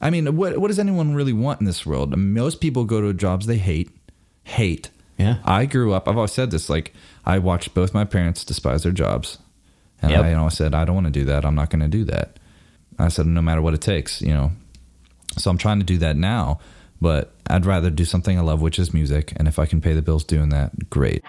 I mean, what what does anyone really want in this world? Most people go to jobs they hate, hate. Yeah. I grew up. I've always said this. Like I watched both my parents despise their jobs, and Yep. I you know I said I don't want to do that. I'm not going to do that. I said no matter what it takes, you know. So I'm trying to do that now, but I'd rather do something I love, which is music. And if I can pay the bills doing that, great.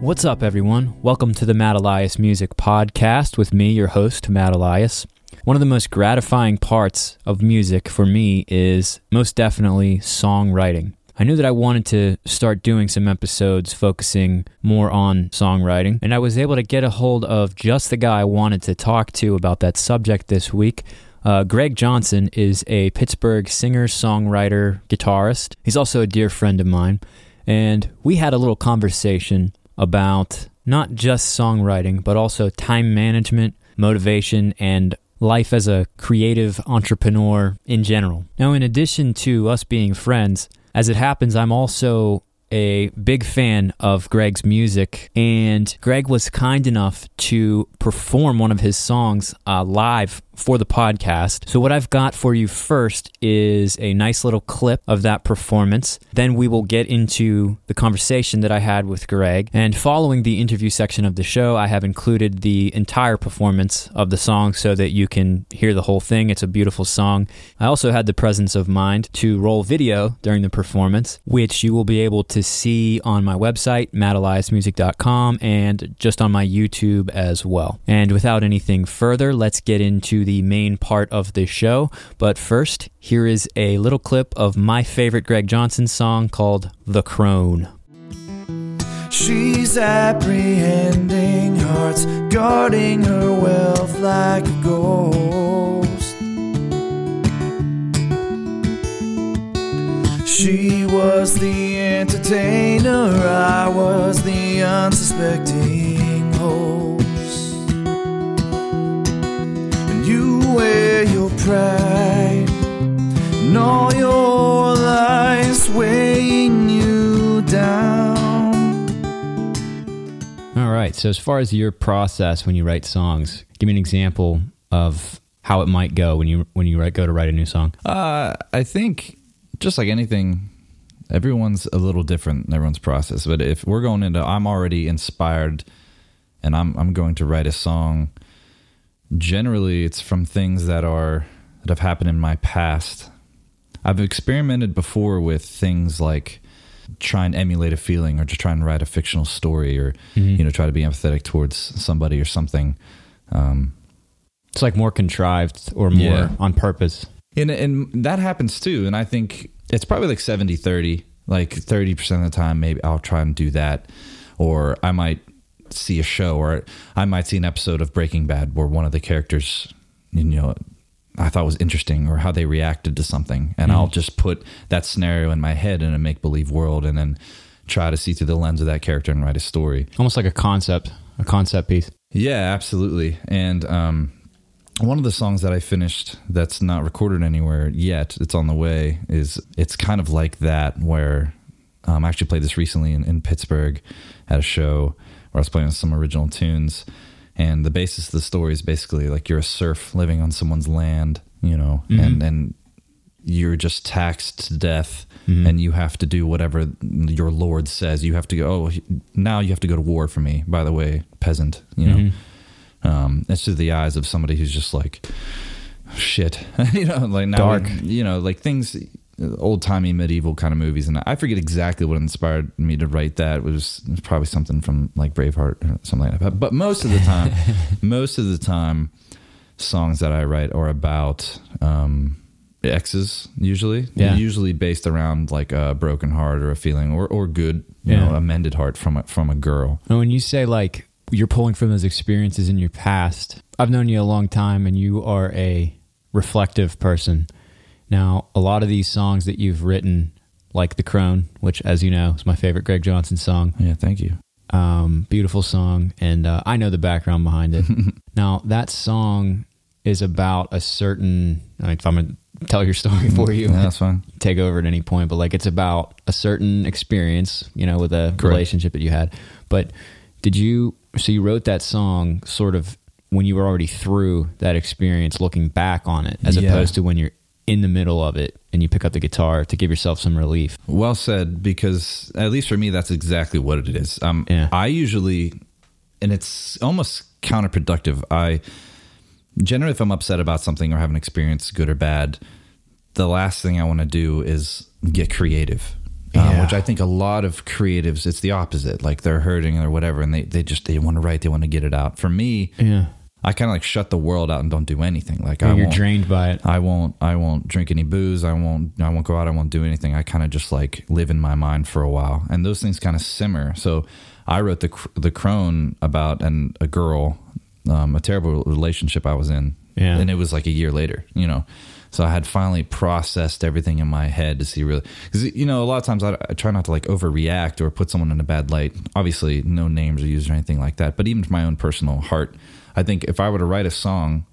What's up, everyone? Welcome to the Matt Elias Music Podcast with me, your host, Matt Elias. One of the most gratifying parts of music for me is most definitely songwriting. I knew that I wanted to start doing some episodes focusing more on songwriting, and I was able to get a hold of just the guy I wanted to talk to about that subject this week. Uh, Greg Johnson is a Pittsburgh singer, songwriter, guitarist. He's also a dear friend of mine. And we had a little conversation about not just songwriting, but also time management, motivation, and life as a creative entrepreneur in general. Now, in addition to us being friends, as it happens, I'm also a big fan of Greg's music, and Greg was kind enough to perform one of his songs uh, live for the podcast. So, what I've got for you first is a nice little clip of that performance. Then we will get into the conversation that I had with Greg. And following the interview section of the show, I have included the entire performance of the song so that you can hear the whole thing. It's a beautiful song. I also had the presence of mind to roll video during the performance, which you will be able to see on my website, matteliasmusic.com, and just on my YouTube as well. And without anything further, let's get into the main part of the show. But first, here is a little clip of my favorite Greg Johnson song called The Crone. She's apprehending hearts, guarding her wealth like a ghost. She was the entertainer, I was the unsuspecting you wear your pride, and all your lies weighing you down. All right. So, as far as your process when you write songs, give me an example of how it might go when you when you write, go to write a new song. Uh, I think just like anything, everyone's a little different in everyone's process. But if we're going into, I'm already inspired, and I'm I'm going to write a song. Generally, it's from things that are that have happened in my past. I've experimented before with things like try and emulate a feeling or just try and write a fictional story or you know try to be empathetic towards somebody or something um, It's like more contrived or more Yeah. on purpose. And, and that happens too. And I think it's probably like 70 30. Like 30% of the time, maybe I'll try and do that. Or I might see a show, or I might see an episode of Breaking Bad where one of the characters, you know, I thought was interesting or how they reacted to something. And I'll just put that scenario in my head in a make believe world and then try to see through the lens of that character and write a story. Almost like a concept, a concept piece. Yeah, absolutely. And um, one of the songs that I finished that's not recorded anywhere yet, it's on the way, is it's kind of like that where um, I actually played this recently in, in Pittsburgh at a show where I was playing some original tunes. And the basis of the story is basically like you're a serf living on someone's land, you know, mm-hmm. and, and you're just taxed to death mm-hmm. and you have to do whatever your lord says. You have to go, oh, now you have to go to war for me, by the way, peasant, you know. Mm-hmm. Um, it's through the eyes of somebody who's just like, shit, you know, like now, Dark. you know, like things, old timey medieval kind of movies. And I forget exactly what inspired me to write that. It was, it was probably something from like Braveheart or something like that. But most of the time, most of the time, songs that I write are about um, exes usually. Yeah. Usually based around like a broken heart or a feeling or, or good, you Yeah. know, a mended heart from a, from a girl. And when you say like you're pulling from those experiences in your past, I've known you a long time and you are a reflective person. Now, a lot of these songs that you've written, like The Crone, which, as you know, is my favorite Greg Johnson song, Yeah. Thank you. um, beautiful song, and uh, I know the background behind it. now, that song is about a certain. I mean, if I'm gonna tell your story for you, Yeah, that's fine. take over at any point, but like it's about a certain experience, you know, with a Correct. relationship that you had. But did you? So you wrote that song sort of when you were already through that experience, looking back on it, as Yeah. opposed to when you're in the middle of it and you pick up the guitar to give yourself some relief. Well said, because at least for me, that's exactly what it is. Um, Yeah. I usually, and it's almost counterproductive. I generally, if I'm upset about something or have an experience, good or bad, the last thing I want to do is get creative. Um, Yeah. which I think a lot of creatives, it's the opposite. Like they're hurting or whatever, and they, they just they want to write, they want to get it out. For me, Yeah, I kind of like shut the world out and don't do anything. Like I you're drained by it. I won't I won't drink any booze. I won't I won't go out. I won't do anything. I kind of just like live in my mind for a while, and those things kind of simmer. So I wrote the the crone about an a girl, um, a terrible relationship I was in, Yeah. and it was like a year later, you know. So I had finally processed everything in my head to see really because you know a lot of times I, I try not to like overreact or put someone in a bad light. Obviously, no names are used or anything like that. But even to my own personal heart, I think if I were to write a song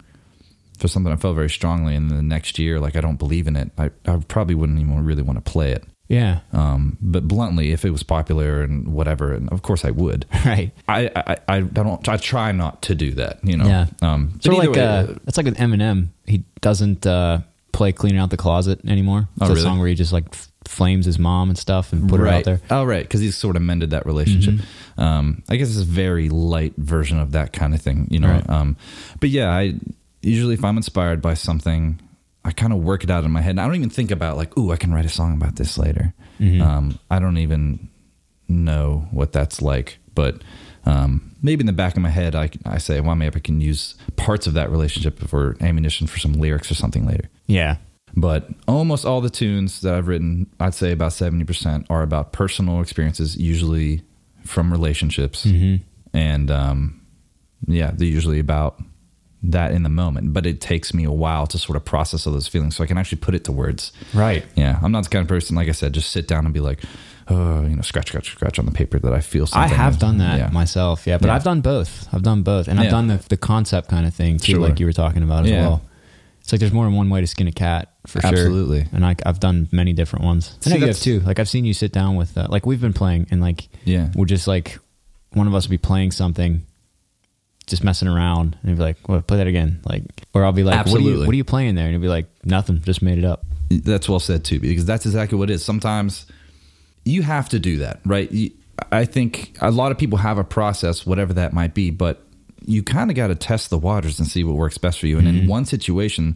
for something I felt very strongly, and the next year, like I don't believe in it, I, I probably wouldn't even really want to play it. Yeah, Um, but bluntly, if it was popular and whatever, and of course I would. right. I, I, I don't. I try not to do that. You know. Yeah. Um, of like way, uh, that's like with Eminem. He doesn't uh, play "Cleaning Out the Closet" anymore. It's Oh, a really? song where he just like f- flames his mom and stuff and put right. her out there. Oh, right. Because he's sort of mended that relationship. Mm-hmm. Um, I guess it's a very light version of that kind of thing, you know. Right. Um, but yeah, I usually if I'm inspired by something, I kind of work it out in my head. And I don't even think about like, ooh, I can write a song about this later. Mm-hmm. Um, I don't even know what that's like, but. Um, maybe in the back of my head, I, I say, well, maybe I can use parts of that relationship for ammunition for some lyrics or something later. Yeah, But almost all the tunes that I've written, I'd say about 70% are about personal experiences, usually from relationships. Mm-hmm. And um, yeah, they're usually about that in the moment. But it takes me a while to sort of process all those feelings so I can actually put it to words. right. Yeah, I'm not the kind of person, like I said, just sit down and be like, oh, you know, scratch, scratch, scratch on the paper that I feel so. I have done that Yeah. myself, yeah. But Yeah. I've done both. I've done both, and I've done the the concept kind of thing too, Sure. like you were talking about as Yeah. well. It's like there's more than one way to skin a cat for sure. Absolutely. And I, I've done many different ones. I See, you have too. Like I've seen you sit down with, uh, like we've been playing, and like Yeah. we're just like one of us will be playing something, just messing around, and be like, "Well, play that again." Like, or I'll be like, "What are you Absolutely. What are you playing there?" And he'll be like, "Nothing, just made it up." That's well said too, because that's exactly what it is. Sometimes you have to do that, right? You, I think a lot of people have a process, whatever that might be, but you kind of got to test the waters and see what works best for you. And in one situation,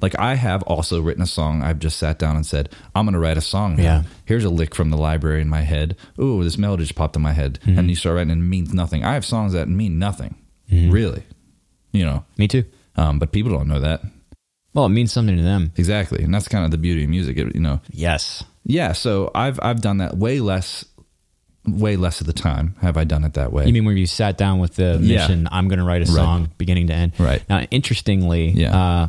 like I have also written a song, I've just sat down and said, I'm going to write a song. now. Yeah. Here's a lick from the library in my head. Ooh, this melody just popped in my head. And you start writing and it means nothing. I have songs that mean nothing, really, you know, Me too. um, but people don't know that. Well, it means something to them. Exactly. And that's kind of the beauty of music, it, you know. Yes. Yeah, so I've I've done that way less, way less of the time. Have I done it that way? You mean where you sat down with the Yeah. mission? I'm going to write a song beginning to end. Right. Now, interestingly, Yeah. uh,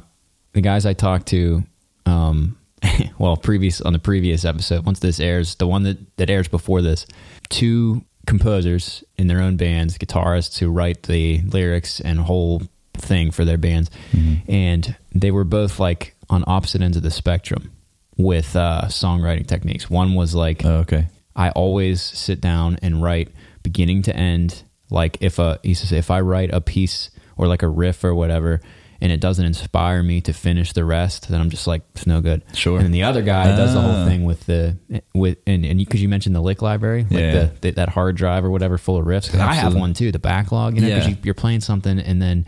the guys I talked to, um, well, previous on the previous episode, once this airs, the one that that airs before this, two composers in their own bands, guitarists who write the lyrics and whole thing for their bands, and they were both like on opposite ends of the spectrum with uh, songwriting techniques. One was like oh, okay. I always sit down and write beginning to end. Like if a he says if I write a piece or like a riff or whatever, and it doesn't inspire me to finish the rest, then I'm just like it's no good. Sure. And then the other guy does the whole Ah. thing with the with and and because you, mentioned the lick library, like Yeah. the, the that hard drive or whatever full of riffs. 'Cause I have one too, the backlog. You know, because you, you're playing something and then.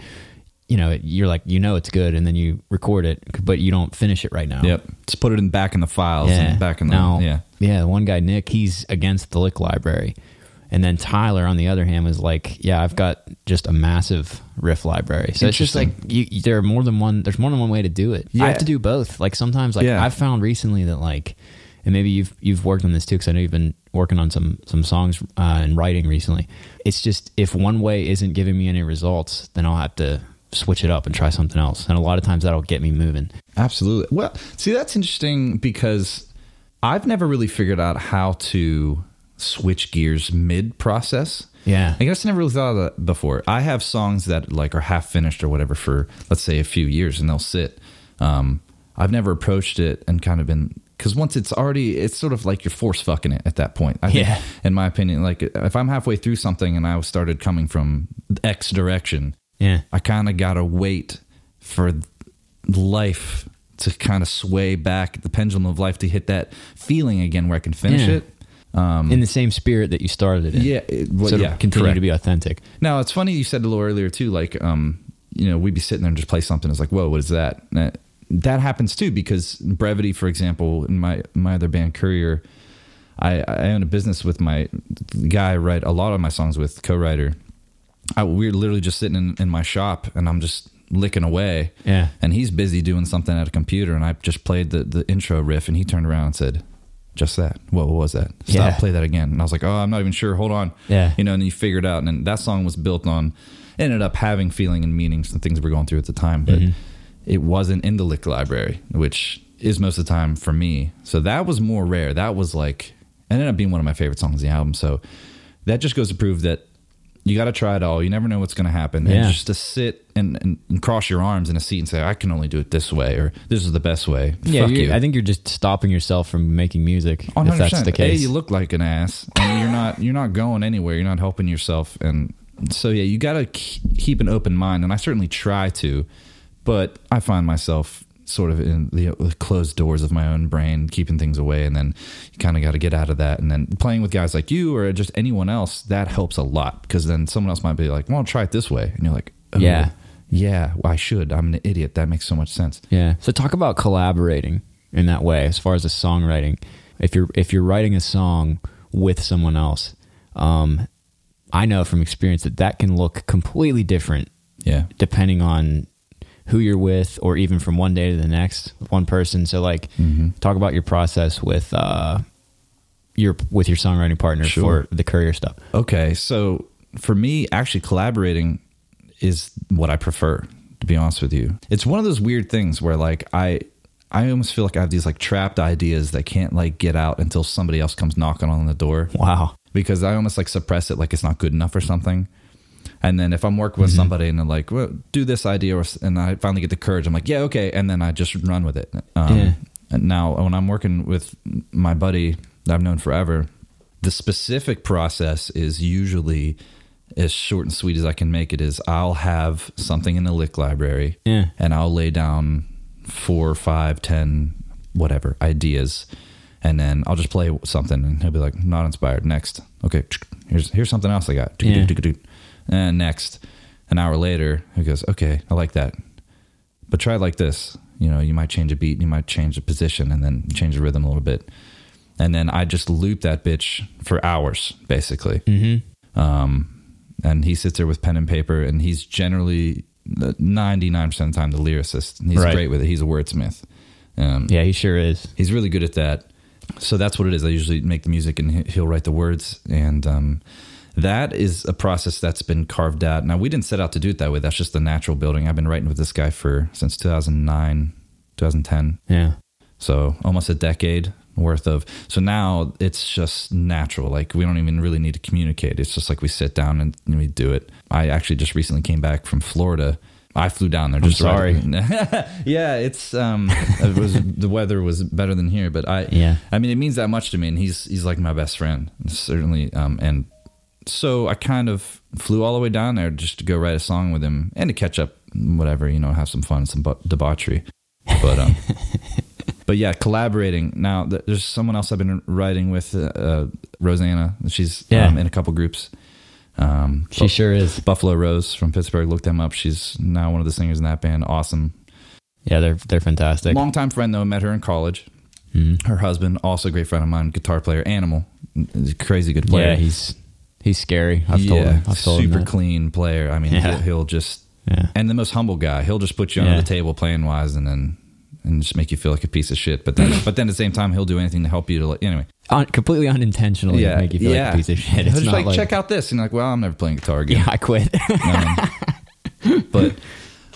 You know, you're like, you know, it's good, and then you record it, but you don't finish it right now. Yep. Just put it in back in the files and back in the now, yeah. yeah. One guy, Nick, he's against the lick library, and then Tyler, on the other hand, was like, yeah, I've got just a massive riff library. So it's just like you, you- there are more than one. There's more than one way to do it. I have to do both. Like sometimes, like Yeah. I've found recently that like, and maybe you've you've worked on this too, because I know you've been working on some some songs uh, and writing recently. It's just if one way isn't giving me any results, then I'll have to switch it up and try something else. And a lot of times that'll get me moving. Absolutely. Well, see, that's interesting because I've never really figured out how to switch gears mid process. Yeah. I guess I never really thought of that before. I have songs that like are half finished or whatever for let's say a few years and they'll sit. Um, I've never approached it and kind of been because once it's already, it's sort of like you're force fucking it at that point. I think, Yeah. in my opinion, like if I'm halfway through something and I started coming from X direction, Yeah. I kind of got to wait for life to kind of sway back the pendulum of life to hit that feeling again where I can finish Yeah. it. Um, In the same spirit that you started it in. yeah, it, well, so yeah, continue correct. to be authentic. Now it's funny you said a little earlier too, like um, you know, we'd be sitting there and just play something. It's like, whoa, what is that? That, that happens too because brevity, for example, in my my other band Courier, I, I own a business with my guy I write a lot of my songs with, co-writer. I, we're literally just sitting in, in my shop and I'm just licking away. Yeah. And he's busy doing something at a computer and I just played the, the intro riff and he turned around and said, just that. What, what was that? Stop, Yeah. play that again. And I was like, oh, I'm not even sure. Hold on. Yeah. You know, and you figure it out. And then that song was built on, ended up having feeling and meanings and things we were going through at the time, but Mhm. it wasn't in the lick library, which is most of the time for me. So that was more rare. That was like, ended up being one of my favorite songs on the album. So that just goes to prove that you got to try it all. You never know what's going to happen. Yeah. And just to sit and, and, and cross your arms in a seat and say, I can only do it this way, or this is the best way. Yeah, Fuck you. I think you're just stopping yourself from making music if 100%. that's the A, case. you look like an ass, and you're not. You're not going anywhere. You're not helping yourself, and so yeah, you got to keep an open mind. And I certainly try to, but I find myself sort of in the closed doors of my own brain, keeping things away, and then you kind of got to get out of that. And then playing with guys like you or just anyone else that helps a lot because then someone else might be like, "Well, try it this way," and you're like, oh, Yeah. yeah, I should. I'm an idiot. That makes so much sense." Yeah. So talk about collaborating in that way as far as the songwriting. If you're if you're writing a song with someone else, um, I know from experience that that can look completely different Yeah, depending on who you're with or even from one day to the next one person. So like Mm-hmm. talk about your process with uh your with your songwriting partner Sure. for the courier stuff. Okay, so for me, actually collaborating is what I prefer. To be honest with you, it's one of those weird things where like I, I almost feel like I have these like trapped ideas that can't like get out until somebody else comes knocking on the door Wow. because I almost like suppress it like it's not good enough or something. And then if I'm working with somebody and they're like, well, do this idea, or, and I finally get the courage, I'm like, yeah, okay. And then I just run with it. Um, Yeah. And now when I'm working with my buddy that I've known forever, the specific process is usually as short and sweet as I can make it is I'll have something in the lick library Yeah. and I'll lay down four, five, ten, whatever ideas, and then I'll just play something, and he'll be like, "Not inspired." Next, okay, here's here's something else I got. Yeah. And next, an hour later, he goes, "Okay, I like that, but try it like this." You know, you might change a beat, you might change the position, and then change the rhythm a little bit, and then I just loop that bitch for hours, basically Mm-hmm. um, and he sits there with pen and paper, and he's generally ninety nine percent of the time the lyricist. And he's Right. great with it. He's a wordsmith. Um, Yeah, he sure is. he's really good at that. So that's what it is. I usually make the music, and he- he'll write the words, and um, that is a process that's been carved out. Now we didn't set out to do it that way. That's just the natural building. I've been writing with this guy for since two thousand nine, two thousand ten. Yeah. So almost a decade worth of. So now it's just natural. Like we don't even really need to communicate. It's just like we sit down and we do it. I actually just recently came back from Florida. I flew down there. I'm Just sorry. yeah, it's um, it was the weather was better than here, but I Yeah. I mean, it means that much to me, and he's he's like my best friend, certainly. Um, and so I kind of flew all the way down there just to go write a song with him and to catch up, whatever you know, have some fun, some debauchery. But um, but yeah, collaborating. Now there's someone else I've been writing with, uh, uh, Rosanna. She's Yeah. um, in a couple groups. Um, She sure is. Buffalo Rose from Pittsburgh. Look them up. She's now one of the singers in that band. Awesome. Yeah, they're they're fantastic. Longtime friend though. Met her in college. Mhm. Her husband, also a great friend of mine, guitar player, Animal, crazy good player. Yeah, he's he's scary. I've yeah, told him. I've told super him clean player. I mean, Yeah. he'll, he'll just Yeah. and the most humble guy. He'll just put you under Yeah. the table playing wise, and then and just make you feel like a piece of shit. But then, but then at the same time, he'll do anything to help you to like anyway. Un- completely unintentionally make you feel like a piece of shit. It's just not like, like, check out this, and you're like, well, I'm never playing guitar again. yeah, I quit. Um, but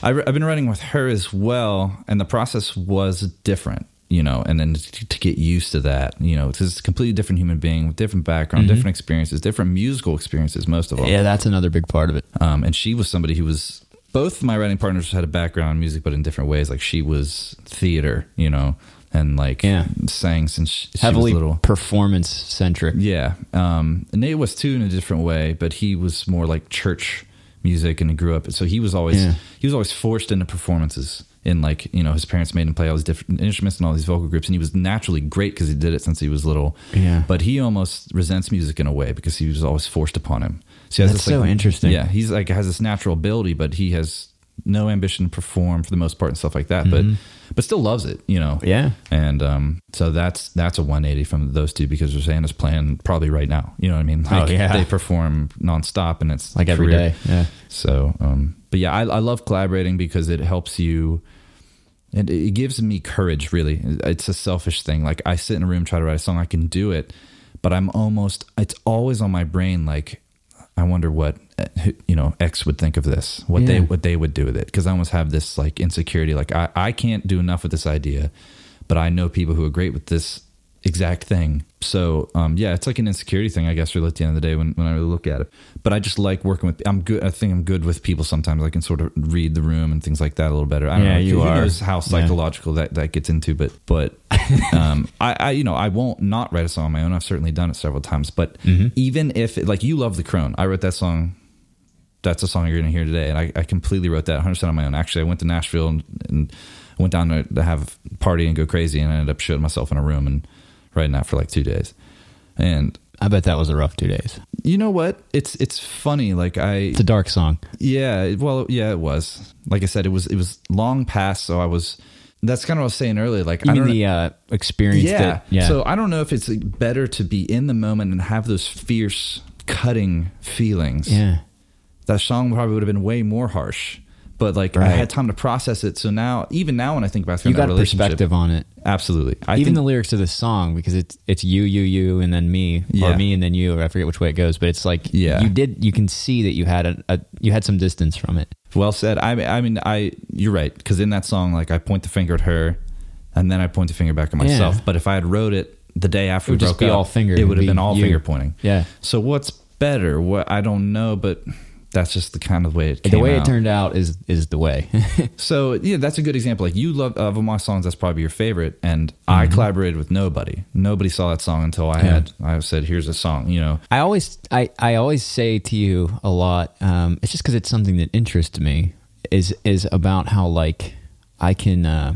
I, I've been writing with her as well, and the process was different, you know. And then to, to get used to that, you know, it's a completely different human being with different background, different experiences, different musical experiences, most of all. Mm-hmm. yeah, that's another big part of it. Um, and she was somebody who was both my writing partners had a background in music, but in different ways. Like she was theater, you know, and like Yeah. sang since she, she Heavily was little. performance centric. Yeah. Um, Nate was too in a different way, but he was more like church music and he grew up. So he was always Yeah. he was always forced into performances. In like you know, his parents made him play all these different instruments and all these vocal groups, and he was naturally great because he did it since he was little. Yeah. But he almost resents music in a way because he was always forced upon him. So he has That's this, like- so interesting. Yeah, he's like has this natural ability, but he has no ambition to perform for the most part and stuff like that. But but still loves it, you know. Mm-hmm. Yeah. And um, so that's that's a 180 from those two because Rosanna's playing probably right now. You know what I mean? Like, Oh, yeah. They perform nonstop and it's Like every career. day. Yeah. So, um, but yeah, I, I love collaborating because it helps you. And it gives me courage, really. It's a selfish thing. Like I sit in a room, try to write a song, I can do it, but I'm almost, it's always on my brain. Like, I wonder what, uh, you know, X would think of this, what they, what they would do with it. Cause I almost have this like insecurity. Like I, I can't do enough with this idea, but I know people who are great with this exact thing. So um, yeah, it's like an insecurity thing, I guess, really at the end of the day when, when I really look at it. But I just like working with. I'm good. I think I'm good with people. Sometimes I can sort of read the room and things like that a little better. I don't Yeah, know. you who are. knows how psychological that, that gets into, but but um, I, I you know I won't not write a song on my own. I've certainly done it several times. But Mm-hmm. even if it, like you love the Crone, I wrote that song. That's a song you're to hear today, and I, I completely wrote that 100 percent on my own. Actually, I went to Nashville and, and went down to, to have a party and go crazy, and I ended up shooting myself in a room and writing that for like two days. And I bet that was a rough two days. you know what? It's it's funny. Like I It's a dark song. yeah, well, yeah, it was. Like I said, it was it was long past, so I was. That's kind of what I was saying earlier. Like You I mean don't. the uh, experience yeah. that, yeah. So I don't know if it's better to be in the moment and have those fierce, cutting feelings. yeah. That song probably would have been way more harsh. But like I had time to process it, so now even now when I think back You got a relationship, perspective on it. absolutely. I Even think, the lyrics of the song, because it's it's you, you, you, and then me, Yeah. or me and then you, or I forget which way it goes, but it's like Yeah. you did you can see that you had a, a you had some distance from it. Well said. I mean, I mean, I you're right because in that song, like I point the finger at her, and then I point the finger back at myself. Yeah. But if I had wrote it the day after It would we just broke be up, all finger. It would have be been all you. finger pointing. Yeah. So what's better? What I don't know, but that's just the kind of way it came the way out. it turned out is is the way. So yeah, that's a good example. Like you love of my songs, that's probably your favorite, and I collaborated with nobody. Nobody saw that song until I Mm-hmm. Yeah. had. I said, "Here's a song," you know. I always I, I always say to you a lot. Um, it's just because it's something that interests me. Is is about how like I can. Uh,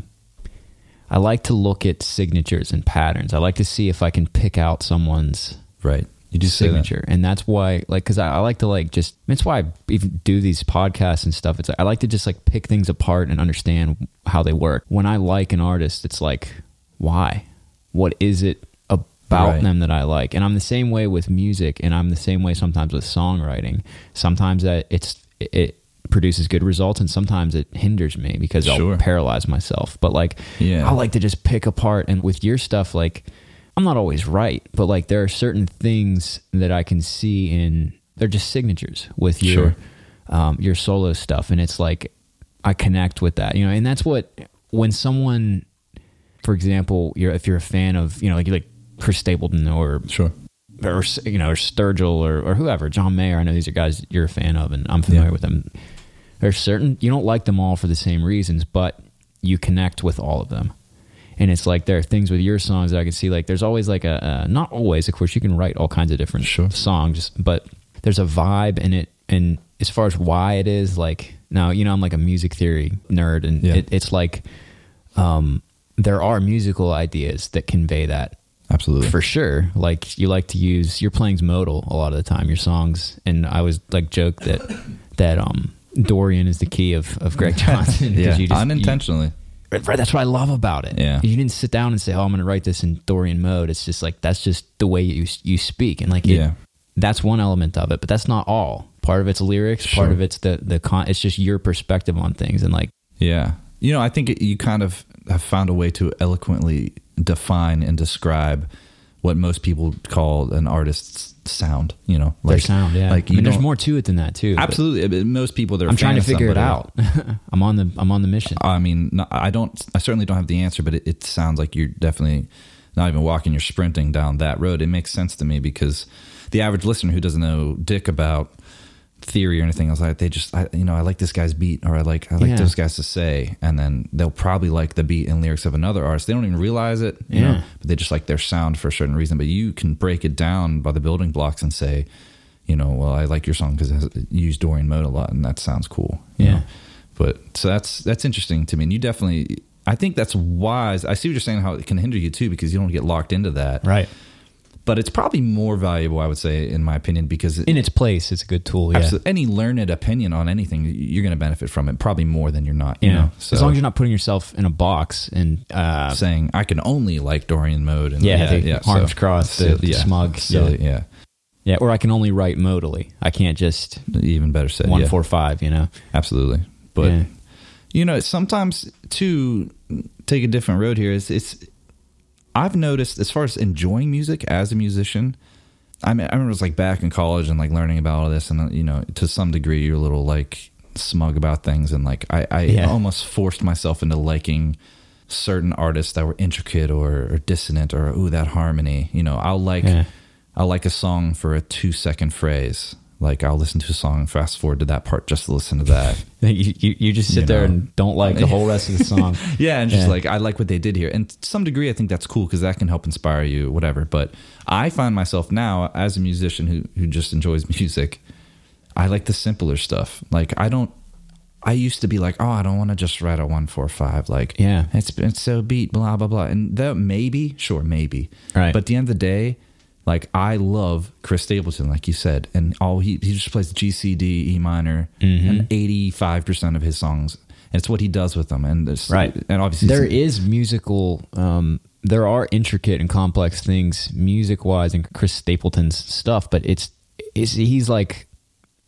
I like to look at signatures and patterns. I like to see if I can pick out someone's Right. You do that. signature, and that's why like because I, I like to like just that's why I even do these podcasts and stuff. It's like, I like to just like pick things apart and understand how they work. When I like an artist, it's like why, what is it about Right. them that I like? And I'm the same way with music, and I'm the same way sometimes with songwriting. Sometimes that it's it produces good results, and sometimes it hinders me because Sure. I'll paralyze myself. But like, Yeah. I like to just pick apart. And with your stuff, like, I'm not always right, but like there are certain things that I can see in they're just signatures with your Sure. um, your solo stuff, and it's like I connect with that, you know. And that's what when someone, for example, you're if you're a fan of you know like like Chris Stapleton or Sure. or you know or Sturgill or, or whoever John Mayer. I know these are guys you're a fan of, and I'm familiar Yeah. with them. There's certain you don't like them all for the same reasons, but you connect with all of them. And it's like there are things with your songs that I can see. Like there's always like a, not always, of course, you can write all kinds of different Sure. songs, but there's a vibe in it. And as far as why it is, like now you know I'm like a music theory nerd, and Yeah. it, it's like um, there are musical ideas that convey that Absolutely. for sure. Like you like to use your playing's modal a lot of the time, your songs. And I was like joke that that um Dorian is the key of, of Greg Johnson. yeah. you just, Unintentionally. you- that's what I love about it. Yeah. You didn't sit down and say, Oh, I'm gonna write this in Dorian mode. It's just like that's just the way you you speak. And like it, Yeah. that's one element of it, but that's not all. Part of it's lyrics, part of it's the the con it's just your perspective on things and like Yeah. You know, I think it, you kind of have found a way to eloquently define and describe what most people call an artist's sound, you know, their sound, yeah. Like I mean, there's more to it than that too. Absolutely. Most people they're a I'm trying to figure it out. I'm on the I'm on the mission. I mean, no, I don't. I certainly don't have the answer, but it, it sounds like you're definitely not even walking. You're sprinting down that road. It makes sense to me because the average listener who doesn't know dick about theory or anything else, like they just, I, you know, I like this guy's beat, or I like, I like Yeah. those guys to say, and then they'll probably like the beat and lyrics of another artist. They don't even realize it, you know, Yeah. but they just like their sound for a certain reason. But you can break it down by the building blocks and say. you know, well, I like your song because it, used Dorian mode a lot, and that sounds cool. Yeah. know? But so that's that's interesting to me, and you definitely. I think that's wise. I see what you're saying. How it can hinder you too, because you don't get locked into that. Right. But it's probably more valuable, I would say, in my opinion, because it, In its place, it's a good tool. Yeah. absolutely, any learned opinion on anything, you're going to benefit from it probably more than you're not. You Yeah. know, as long as you're not putting yourself in a box and uh, saying I can only like Dorian mode and Yeah, the arms crossed, the- the smug, silly, yeah. yeah, or I can only write modally. I can't just even better said, one yeah, four five. You know. absolutely. But Yeah. you know, sometimes to take a different road here is it's. I've noticed as far as enjoying music as a musician. I mean, I remember it was like back in college and like learning about all this, and you know, to some degree, you're a little like smug about things, and like I, I Yeah. almost forced myself into liking certain artists that were intricate or, or dissonant or ooh that harmony. You know, I'll like Yeah. I'll like a song for a two second phrase. Like I'll listen to a song and fast forward to that part just to listen to that. You, you, you just sit You there know. and don't like the whole rest of the song. yeah, and just Yeah. like I like what they did here, and to some degree, I think that's cool because that can help inspire you, whatever. But I find myself now as a musician who who just enjoys music, I like the simpler stuff. Like I don't. I used to be like, oh, I don't want to just write a one four five. Like, Yeah. it's it's so beat, blah blah blah, and that maybe, sure, maybe, Right. But at the end of the day, like I love Chris Stapleton, like you said, and all he he just plays G C D E minor, Mm-hmm. and eighty five percent of his songs. And it's what he does with them, and there's Right. and obviously there is musical um there are intricate and complex things music wise in chris stapleton's stuff but it's, it's he's like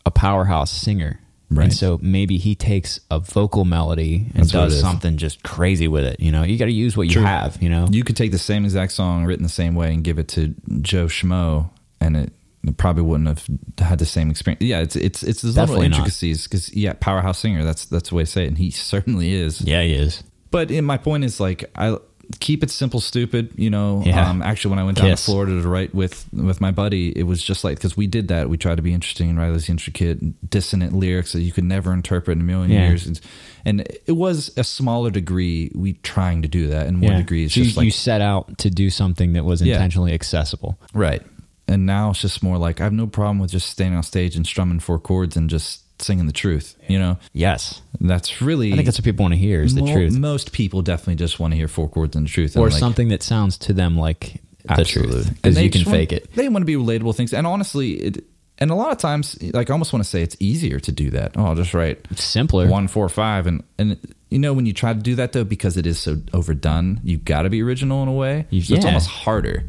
a powerhouse singer Right. and so maybe he takes a vocal melody and That's does something just crazy with it you know you got to use what you have you know You could take the same exact song written the same way and give it to Joe Schmo, and it, probably wouldn't have had the same experience. Yeah, it's it's it's those little Definitely intricacies because yeah, powerhouse singer. That's that's the way to say it, and he certainly is. yeah he is But in, my point is like I keep it simple, stupid. You know, Yeah. um, actually, when I went down to Florida to write with with my buddy, it was just like because we did that. We tried to be interesting and write these intricate, dissonant lyrics that you could never interpret in a million Yeah. years. And, and it was a smaller degree we trying to do that, and more degree it's So you, like you set out to do something that was Yeah. intentionally accessible Right. And now it's just more like I have no problem with just standing on stage and strumming four chords and just singing the truth. You know, yes that's really. i think that's what people want to hear is the mo- truth Most people definitely just want to hear four chords and the truth, or like, something that sounds to them like the truth And because they you can just want- fake it They want to be relatable things, and honestly, it, and a lot of times, like I almost want to say it's easier to do that. Oh, I'll just write it's simpler one, four, five, and and you know when you try to do that though, because it is so overdone, you got to be original in a way. You- So it's almost harder.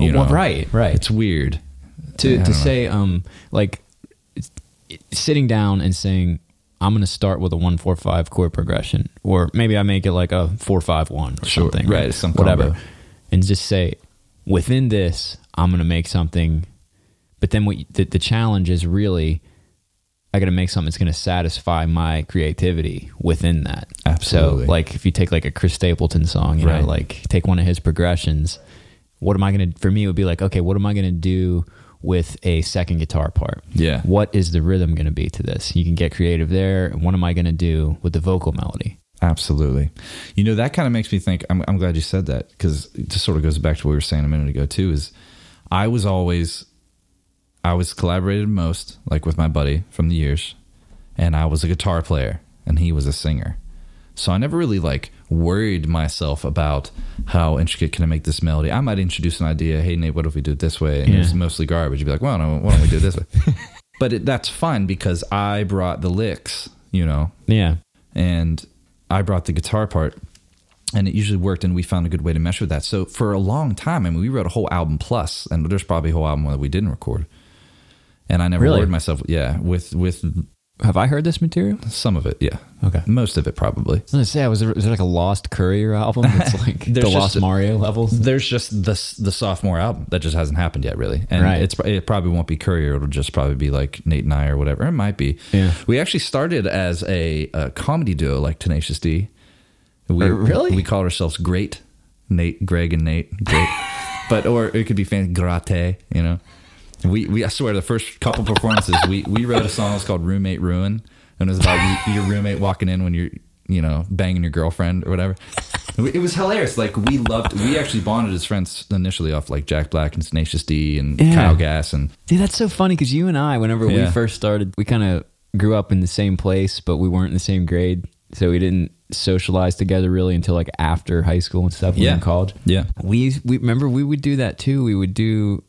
You well, know? right right It's weird to to know. say um like sitting down and saying I'm going to start with a one four five chord progression, or maybe I make it like a four five one or Sure, something, right, some whatever, combo. and just say within this I'm going to make something. But then what the, the challenge is really I got to make something that's going to satisfy my creativity within that. Absolutely. So like if you take like a Chris Stapleton song, you Right. know, like take one of his progressions what am I going to, for me, it would be like, okay, what am I going to do with a second guitar part? Yeah. What is the rhythm going to be to this? You can get creative there. And what am I going to do with the vocal melody? Absolutely. You know, that kind of makes me think. I'm, I'm glad you said that because it just sort of goes back to what we were saying a minute ago, too. Is I was always, I was collaborated most, like with my buddy from the years, and I was a guitar player and he was a singer. So I never really like worried myself about how intricate can I make this melody. I might introduce an idea. Hey, Nate, what if we do it this way? And it was Yeah. mostly garbage. You'd be like, well, no, why don't we do it this way? but it, that's fine because I brought the licks, you know, Yeah. and I brought the guitar part, and it usually worked, and we found a good way to mesh with that. So for a long time, I mean, we wrote a whole album plus, and there's probably a whole album that we didn't record. And I never Really? worried myself, yeah, with with Have I heard this material? some of it, yeah, Okay. most of it probably. I was to say, was there, was there like a Lost Courier album? It's like the Lost a- Mario levels? There's just the the sophomore album that just hasn't happened yet, really, and Right. it's it probably won't be Courier. It'll just probably be like Nate and I or whatever. It might be. Yeah. We actually started as a, a comedy duo like Tenacious D. We, Uh, really? We called ourselves Great Nate, Greg, and Nate. Great, but or it could be fancy Grate. You know, we we I swear the first couple performances we we wrote a song was called Roommate Ruin, and it was about your roommate walking in when you're you know banging your girlfriend or whatever. It was hilarious. Like we loved. We actually bonded as friends initially off like Jack Black and Tenacious D and Yeah. Kyle Gass and Dude, that's so funny because you and I, whenever we first started, we kind of grew up in the same place, but we weren't in the same grade. So we didn't socialize together really until like after high school and stuff. Yeah. in college. yeah. We we remember we would do that too. We would do.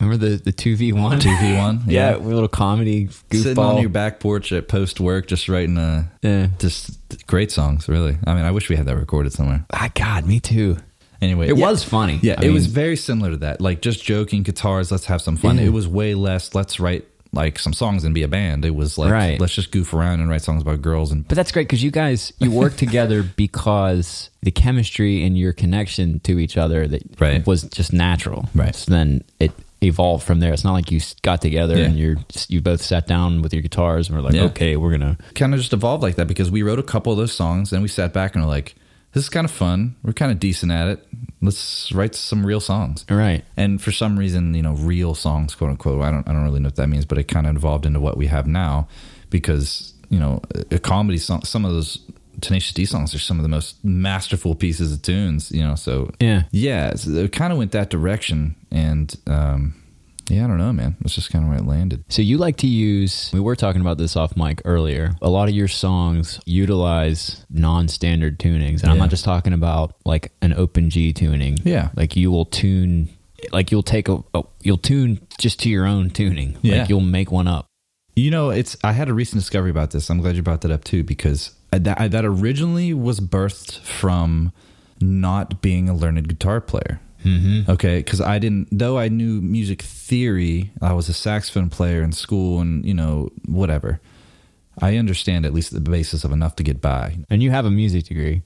Remember the the two v one Two v one. Yeah, we little comedy Sitting on your back porch at post work, just writing a yeah. just great songs. Really. I mean, I wish we had that recorded somewhere. Ah, God, me too. Anyway, It yeah. was funny. Yeah, I it was very similar to that. Like just joking guitars, let's have some fun. Yeah. It was way less. Let's write like some songs and be a band. It was like Right. let's just goof around and write songs about girls and But that's great because you guys you work together because the chemistry and your connection to each other that Right. was just natural. Right. So then it evolved from there. It's not like you s- got together Yeah. and you're you both sat down with your guitars and were like, Yeah. okay, we're gonna. kind of just evolved like that because we wrote a couple of those songs and we sat back and were like, this is kind of fun. We're kind of decent at it. Let's write some real songs. right? And for some reason, you know, real songs, quote unquote. I don't, I don't really know what that means, but it kind of evolved into what we have now, because you know, a comedy song. Some of those Tenacious D songs are some of the most masterful pieces of tunes. You know, so Yeah. yeah, so it kind of went that direction, and um, yeah, I don't know, man. It's just kind of where it landed. So you like to use we were talking about this off mic earlier. A lot of your songs utilize non-standard tunings. And I'm not just talking about like an open G tuning. Yeah. Like you will tune like you'll take a, a you'll tune just to your own tuning. Yeah. Like you'll make one up. You know, it's. I had a recent discovery about this. I'm glad you brought that up too, because that, that originally was birthed from not being a learned guitar player. Mm-hmm. Okay, because I didn't. Though I knew music theory, I was a saxophone player in school, and you know, whatever. I understand at least the basis of enough to get by. And you have a music degree.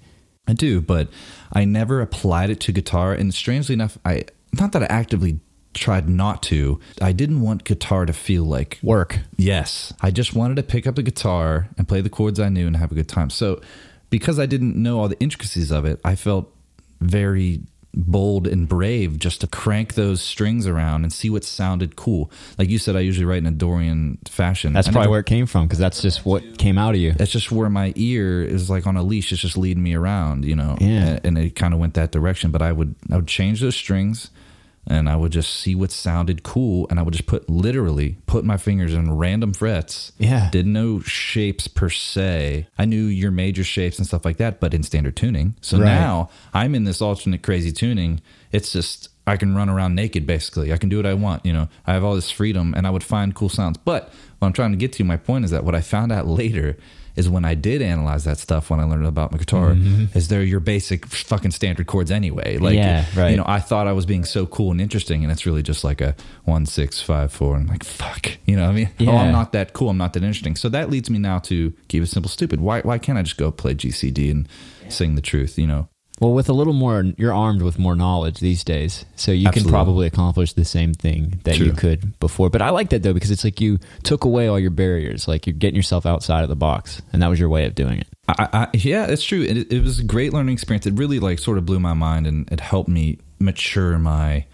I do, but I never applied it to guitar. And strangely enough, I not that I actively tried not to. I didn't want guitar to feel like Work. Yes. I just wanted to pick up the guitar and play the chords I knew and have a good time. So, because I didn't know all the intricacies of it, I felt very bold and brave just to crank those strings around and see what sounded cool. Like you said, I usually write in a Dorian fashion. That's I probably never- where it came from because that's just what came out of you. that's just where my ear is like on a leash. It's just leading me around, you know. Yeah. And, and it kind of went that direction. But I would I would change those strings, and I would just see what sounded cool, and I would just put literally put my fingers in random frets. Yeah. Didn't know shapes per se. I knew your major shapes and stuff like that, but in standard tuning. So Right. now I'm in this alternate crazy tuning. It's just I can run around naked basically. I can do what I want, you know. I have all this freedom and I would find cool sounds. But what I'm trying to get to, my point is that what I found out later is when I did analyze that stuff when I learned about my guitar, mm-hmm. is they're your basic fucking standard chords anyway. Like Yeah, right. you know, I thought I was being so cool and interesting and it's really just like a one, six, five, four. I'm like, fuck. You know what I mean? Oh, I'm not that cool. I'm not that interesting. So that leads me now to keep it simple, stupid. Why why can't I just go play GCD and sing the truth, you know? Well, with a little more, you're armed with more knowledge these days, so you Absolutely. can probably accomplish the same thing that you could before. But I like that though because it's like you took away all your barriers, like you're getting yourself outside of the box, and that was your way of doing it. I, I, yeah, it's true. It, it was a great learning experience. It really like sort of blew my mind and it helped me mature my,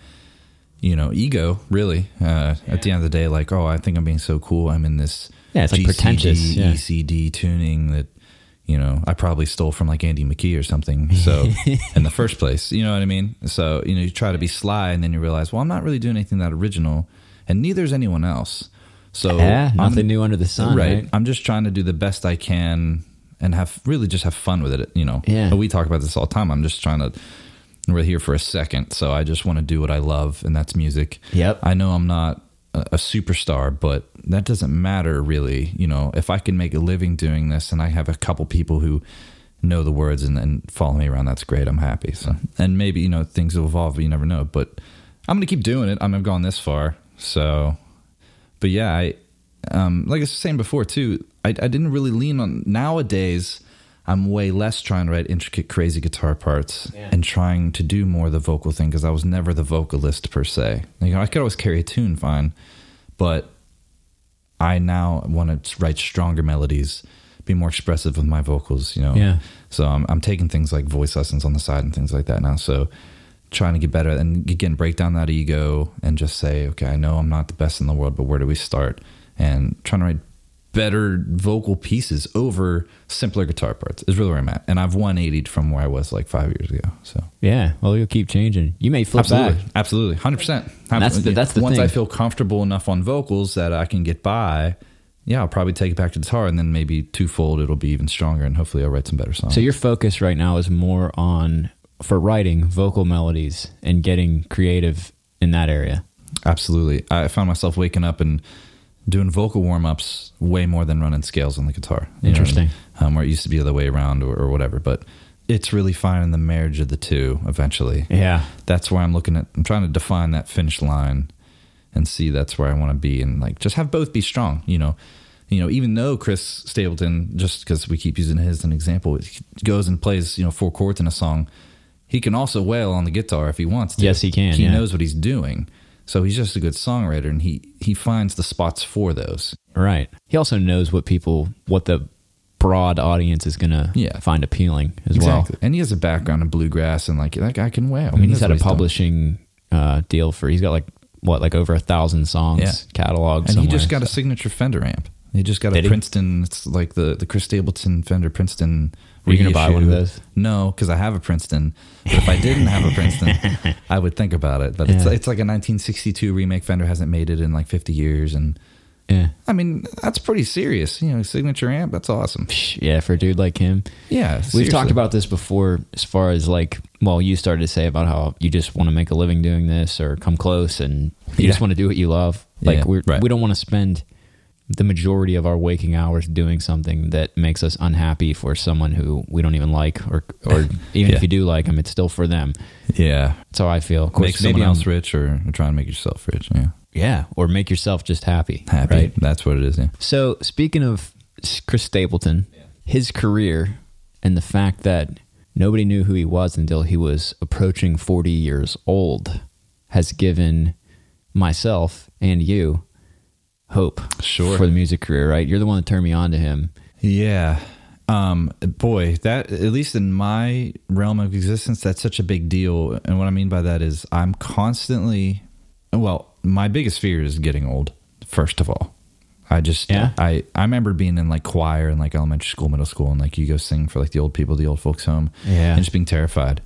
you know, ego. Really, uh, at the end of the day, like, oh, I think I'm being so cool. I'm in this Yeah, it's like pretentious, yeah. ECD tuning that, you know, I probably stole from like Andy McKee or something. So in the first place, you know what I mean. So you know, you try to be sly and then you realize, well, I'm not really doing anything that original, and neither is anyone else. So yeah, I'm nothing new under the sun, right? I'm just trying to do the best I can and have really just have fun with it. You know, Yeah. We talk about this all the time. I'm just trying to. We're here for a second, so I just want to do what I love, and that's music. Yep. I know I'm not a, superstar, but that doesn't matter really. You know, if I can make a living doing this, and I have a couple people who know the words and, follow me around, that's great. I'm happy. So, and maybe you know things will evolve. You never know, but I'm gonna keep doing it. I mean, I've gone this far, so but yeah, I um, like I was saying before too. I, I didn't really lean on nowadays. I'm way less trying to write intricate, crazy guitar parts and trying to do more of the vocal thing because I was never the vocalist per se. You know, I could always carry a tune fine, but I now want to write stronger melodies, be more expressive with my vocals. You know, Yeah. So I'm I'm taking things like voice lessons on the side and things like that now. So trying to get better and again break down that ego and just say, okay, I know I'm not the best in the world, but where do we start? And trying to write better vocal pieces over simpler guitar parts. Is really where I'm at, and I've 180 from where I was like five years ago. So Yeah. Well, you'll keep changing. You may flip absolutely, back. absolutely, hundred percent. That's the- that's the once thing. I feel comfortable enough on vocals that I can get by. Yeah, I'll probably take it back to guitar, and then maybe twofold, it'll be even stronger, and hopefully, I'll write some better songs. So your focus right now is more on for writing vocal melodies and getting creative in that area. Absolutely. I found myself waking up and doing vocal warm ups way more than running scales on the guitar. I Interesting. mean? Um, where it used to be the other way around or, or whatever. But it's really finding the marriage of the two eventually. Yeah. That's where I'm looking at. I'm trying to define that finish line and see that's where I want to be and like just have both be strong, you know. You know, even though Chris Stapleton, just because we keep using his as an example, goes and plays, you know, four chords in a song, he can also wail on the guitar if he wants to. Yes, he can, He yeah. knows what he's doing. So he's just a good songwriter and he he finds the spots for those. Right. He also knows what people, what the broad audience is going to Yeah. find appealing as well. And he has a background in bluegrass and like that guy can wail. I mean, he's had a publishing uh, deal for, he's got like, what, like over a thousand songs Yeah. And he just got a signature Fender amp. He just got Did a he? Princeton. It's like the the Chris Stapleton Fender Princeton. Were you gonna buy one of those? No, because I have a Princeton. But if I didn't have a Princeton, I would think about it. But it's Yeah. it's like a 1962 remake. Fender hasn't made it in like 50 years, and yeah. I mean that's pretty serious. You know, signature amp. That's awesome. Yeah, for a dude like him. Yeah, We've talked about this before as far as like, well, you started to say about how you just want to make a living doing this or come close and you just want to do what you love. Like Yeah, we're, right. we don't want to spend the majority of our waking hours doing something that makes us unhappy for someone who we don't even like or or even Yeah. if you do like them, it's still for them. Yeah, That's how I feel. Of course, make someone else I'm- rich or, or try and make yourself rich. Yeah, Yeah, or make yourself just happy. happy. Right? That's what it is. Yeah. So, speaking of Chris Stapleton, his career and the fact that nobody knew who he was until he was approaching 40 years old has given myself and you hope Sure. for the music career, right? You're the one that turned me on to him. Yeah. Um, boy, that at least in my realm of existence, that's such a big deal. And what I mean by that is I'm constantly, well, my biggest fear is getting old. First of all, I just, Yeah? I, I remember being in like choir in like elementary school, middle school, and like you go sing for like the old people, the old folks home, Yeah. and just being terrified.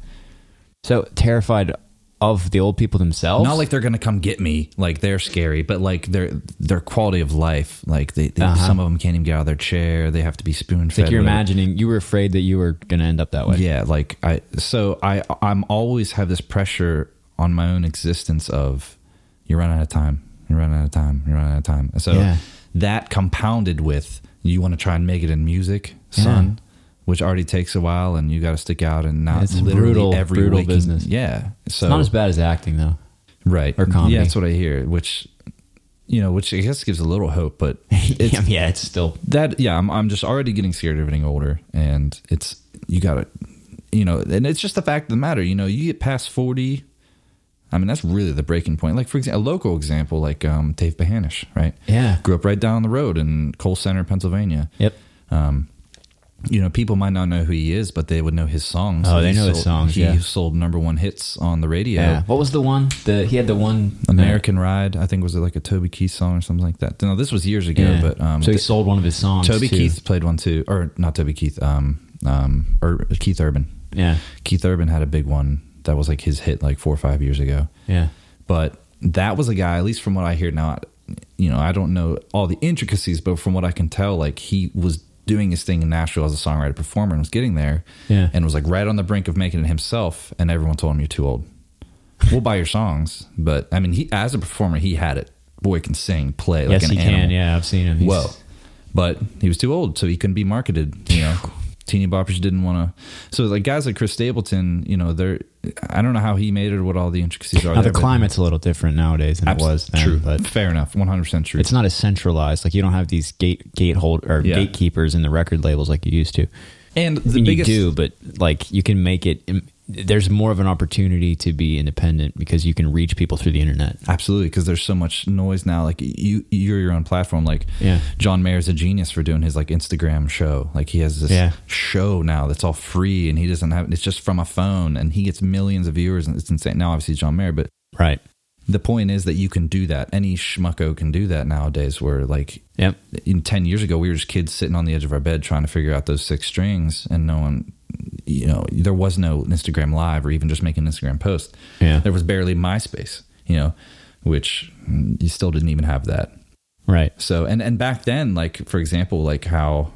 So, terrified of the old people themselves? Not like they're gonna come get me, like they're scary, but like their their quality of life, like they, they Uh-huh. some of them can't even get out of their chair. They have to be spoon fed. like you're imagining you were afraid that you were going to end up that way. Yeah, like I so I I'm always have this pressure on my own existence of you're running out of time, you're running out of time, you're running out of time. So Yeah. that compounded with you want to try and make it in music, son, which already takes a while, and you got to stick out and not It's literally brutal- every brutal waking- business. Yeah, so It's not as bad as acting, though. right or comedy. Yeah, that's what I hear. Which you know, which I guess gives a little hope, but it's, yeah, yeah, it's still. that yeah I'm, I'm just already getting scared of getting older and it's you gotta you know and it's just the fact of the matter you know you get past 40 i mean that's really the breaking point like for example a local example like um, dave pahanish right Yeah. grew up right down the road in coal center pennsylvania Yep. You know people might not know who he is but they would know his songs Oh, they He know his sold- songs, he yeah. sold number one hits on the radio Yeah. What was the one? The he had the one american ride i think was it like a toby keith song or something like that no this was years ago Yeah. but um, so he th- sold one of his songs. Toby too. Keith played one too, or not Toby Keith, um, um, or Keith Urban. Yeah. Keith Urban had a big one that was like his hit like four or five years ago. Yeah. But that was a guy, at least from what I hear now, you know, I don't know all the intricacies, but from what I can tell, like he was doing his thing in Nashville as a songwriter performer and was getting there Yeah. and was like right on the brink of making it himself. And everyone told him, You're too old. We'll buy your songs. But I mean, he, as a performer, he had it. Boy can sing, play like yes, an he animal. can. Yeah, I've seen him. He's- Whoa. But he was too old, so he couldn't be marketed. You know, teeny boppers didn't want to. So like guys like Chris Stapleton, you know, they're. I don't know how he made it or what all the intricacies are. Now, there, the climate's a little different nowadays than Abs- it was then, true, but fair enough, one hundred percent true. it's not as centralized. Like you don't have these gate gate hold or Yeah. gatekeepers in the record labels like you used to. and I the mean, biggest you do, but like you can make it. There's more of an opportunity to be independent because you can reach people through the internet. absolutely because there's so much noise now. Like you, you're your own platform. Like Yeah. John Mayer's a genius for doing his like Instagram show. Like he has this Yeah. show now that's all free, and he doesn't have. It's just from a phone, and he gets millions of viewers, and it's insane. Now, obviously, John Mayer, but Right. the point is that you can do that. Any schmucko can do that nowadays. Where like Yep. in 10 years ago, we were just kids sitting on the edge of our bed trying to figure out those six strings, and no one, you know, there was no Instagram Live or even just making an Instagram post. Yeah. There was barely MySpace, you know, which you still didn't even have that. Right. So, and, and back then, like, for example, like how,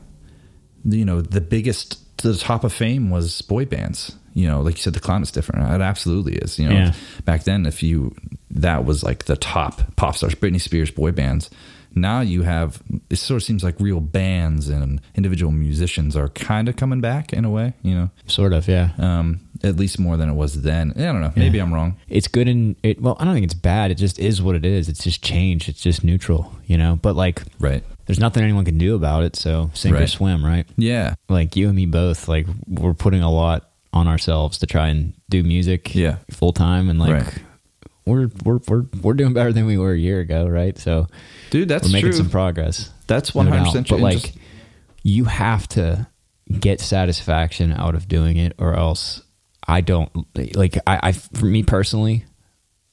you know, the biggest the top of fame was boy bands. You know, like you said, the climate's different. It absolutely is. You know, Yeah. back then, if you, that was like the top pop stars, Britney Spears, boy bands. Now you have, it sort of seems like real bands and individual musicians are kind of coming back in a way, you know, Sort of. Yeah. um, at least more than it was then. I don't know. Maybe I'm wrong. it's good and it well i don't think it's bad it just is what it is it's just change it's just neutral you know but like Right. there's nothing anyone can do about it so sink or swim right Yeah. like you and me both like we're putting a lot on ourselves to try and do music Yeah. full time and like Right. We're, we're we're we're doing better than we were a year ago right so Dude, that's we're making true. some progress That's 100% but like Just- you have to get satisfaction out of doing it or else i don't like i, I for me personally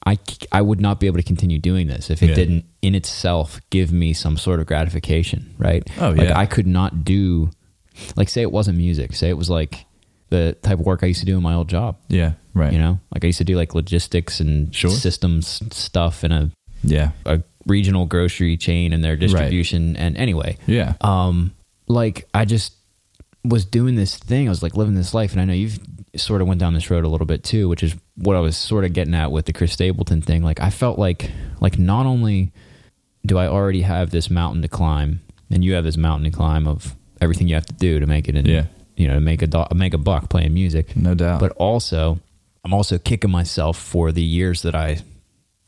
I, I would not be able to continue doing this if it Yeah. didn't in itself give me some sort of gratification right Oh, like yeah. i could not do like say it wasn't music say it was like the type of work i used to do in my old job yeah. Right. you know like i used to do like logistics and Sure. systems stuff in a, Yeah. a regional grocery chain and their distribution and anyway Yeah. um like i just was doing this thing i was like living this life and i know you've sort of went down this road a little bit too which is what i was sort of getting at with the chris stapleton thing like i felt like like not only do i already have this mountain to climb and you have this mountain to climb of everything you have to do to make it in Yeah. You know to make a do- make a buck playing music No doubt. but also i'm also kicking myself for the years that i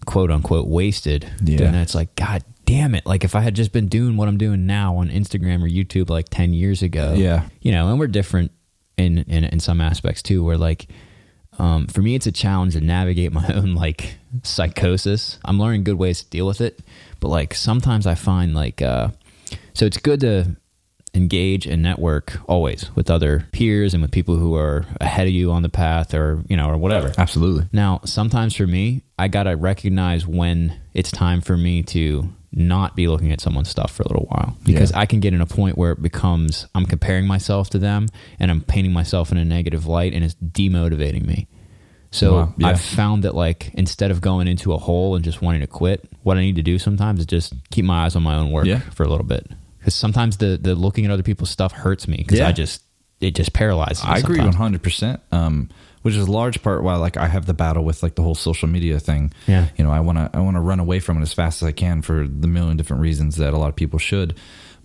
quote unquote wasted Yeah. that. it's like god damn it like if i had just been doing what i'm doing now on instagram or youtube like 10 years ago Yeah. you know and we're different in in, in some aspects too where like um, for me it's a challenge to navigate my own like psychosis i'm learning good ways to deal with it but like sometimes i find like uh so it's good to engage and network always with other peers and with people who are ahead of you on the path or you know or whatever Absolutely. now, sometimes for me, I got to recognize when it's time for me to not be looking at someone's stuff for a little while because Yeah. I can get in a point where it becomes I'm comparing myself to them and I'm painting myself in a negative light and it's demotivating me. So Wow, yeah. I've found that like instead of going into a hole and just wanting to quit, what I need to do sometimes is just keep my eyes on my own work Yeah. for a little bit. Because sometimes the the looking at other people's stuff hurts me because Yeah. I just it just paralyzes. me I agree one hundred percent. Um, which is a large part why like I have the battle with like the whole social media thing. Yeah. You know, I wanna I wanna run away from it as fast as I can for the million different reasons that a lot of people should.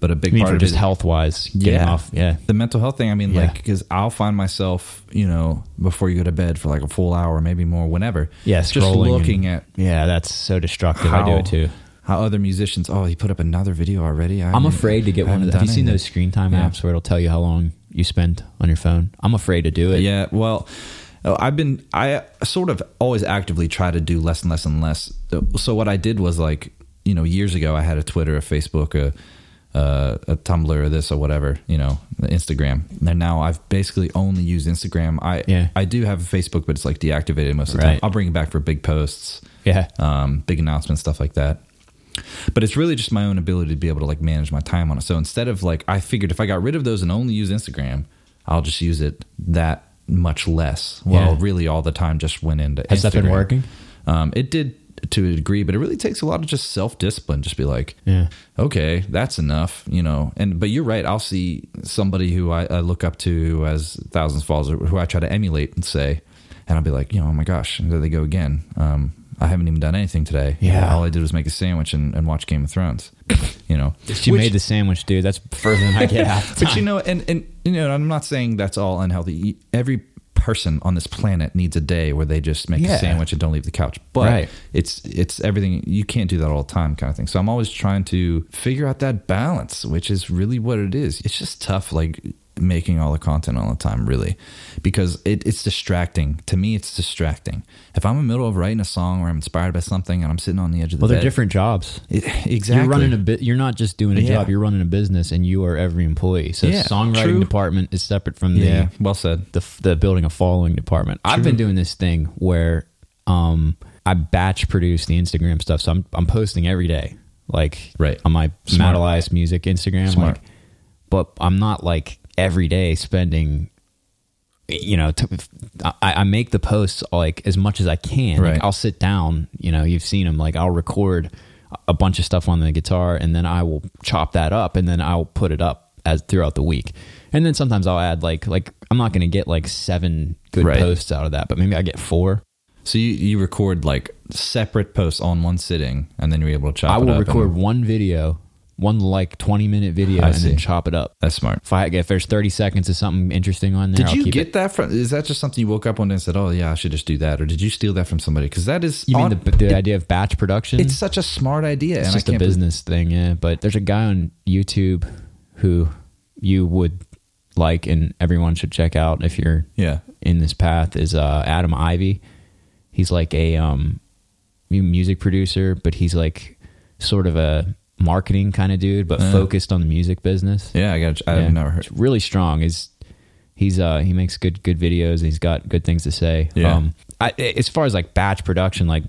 But a big part of just health wise, Yeah. off. Yeah. the mental health thing. I mean, Yeah. like because I'll find myself, you know, before you go to bed for like a full hour, maybe more, whenever. Yeah, just looking and- at Yeah, that's so destructive. I do it too. How other musicians, oh, he put up another video already. I I'm afraid to get I one of haven't. Have you seen those screen time Yeah. apps where it'll tell you how long you spend on your phone? I'm afraid to do it. Yeah, well, uh, I've been I sort of always actively try to do less and less and less. So what I did was like, you know, years ago I had a Twitter, a Facebook, a uh, a Tumblr, or this or whatever, you know, Instagram. And now I've basically only used Instagram. I Yeah. I do have a Facebook, but it's like deactivated most of the Right. time. I'll bring it back for big posts, Yeah. um, big announcements, stuff like that. But it's really just my own ability to be able to like manage my time on it. So instead of like, I figured if I got rid of those and only use Instagram, I'll just use it that much less. Well, Yeah. really all the time just went into Has that been working? Um, it did to a degree, but it really takes a lot of just self discipline. Just be like, Yeah. okay, that's enough, you know. And but you're right. I'll see somebody who I, I look up to has thousands of followers, or who I try to emulate and say, and I'll be like, you know, oh my gosh, there they go again. Um, I haven't even done anything today. Yeah. all I did was make a sandwich and, and watch Game of Thrones. You know, She Which- made the sandwich, dude. That's further than I get half the but you time. know, and and you know, I'm not saying that's all unhealthy. Every person on this planet needs a day where they just make Yeah. a sandwich and don't leave the couch. But Right. it's it's everything. You can't do that all the time, kind of thing. So I'm always trying to figure out that balance, which is really what it is. It's just tough, like making all the content all the time, really, because it, it's distracting. To me, it's distracting. If I'm in the middle of writing a song or I'm inspired by something and I'm sitting on the edge of the well, they're different jobs. It, exactly. You're running a bit. You're not just doing a Yeah. job. You're running a business, and you are every employee. So, Yeah, songwriting true. department is separate from the yeah, well said. the the building a following department. I've been doing this thing where um I batch produce the Instagram stuff, so I'm I'm posting every day, like Right. on my Smart. Matt Elias Music Instagram. Smart. Like, but I'm not like every day spending. You know, I, I make the posts like as much as I can. Like, I'll sit down. You know, you've seen them. Like I'll record a bunch of stuff on the guitar, and then I will chop that up, and then I'll put it up as throughout the week. And then sometimes I'll add like like I'm not going to get like seven good Right. posts out of that, but maybe I get four. So you, you record like separate posts on one sitting, and then you're able to chop. I will record and- one video, one like 20 minute video, I and then chop it up. That's smart. If I if there's 30 seconds of something interesting on there, Did I'll you get it. that from? Is that just something you woke up one day and said, "Oh yeah, I should just do that," or did you steal that from somebody? Because that is, You mean on- the, the idea of batch production? It's such a smart idea. It's and just a business thing, yeah. But there's a guy on YouTube who you would like, and everyone should check out if you're Yeah. in this path. Is uh, Adam Ivy? He's like a um, music producer, but he's like sort of a marketing kind of dude, but Uh. focused on the music business. Yeah, I got. I've Yeah. never heard. It's really strong. He's he's uh he makes good good videos. And he's got good things to say. Yeah. Um, I, as far as like batch production, like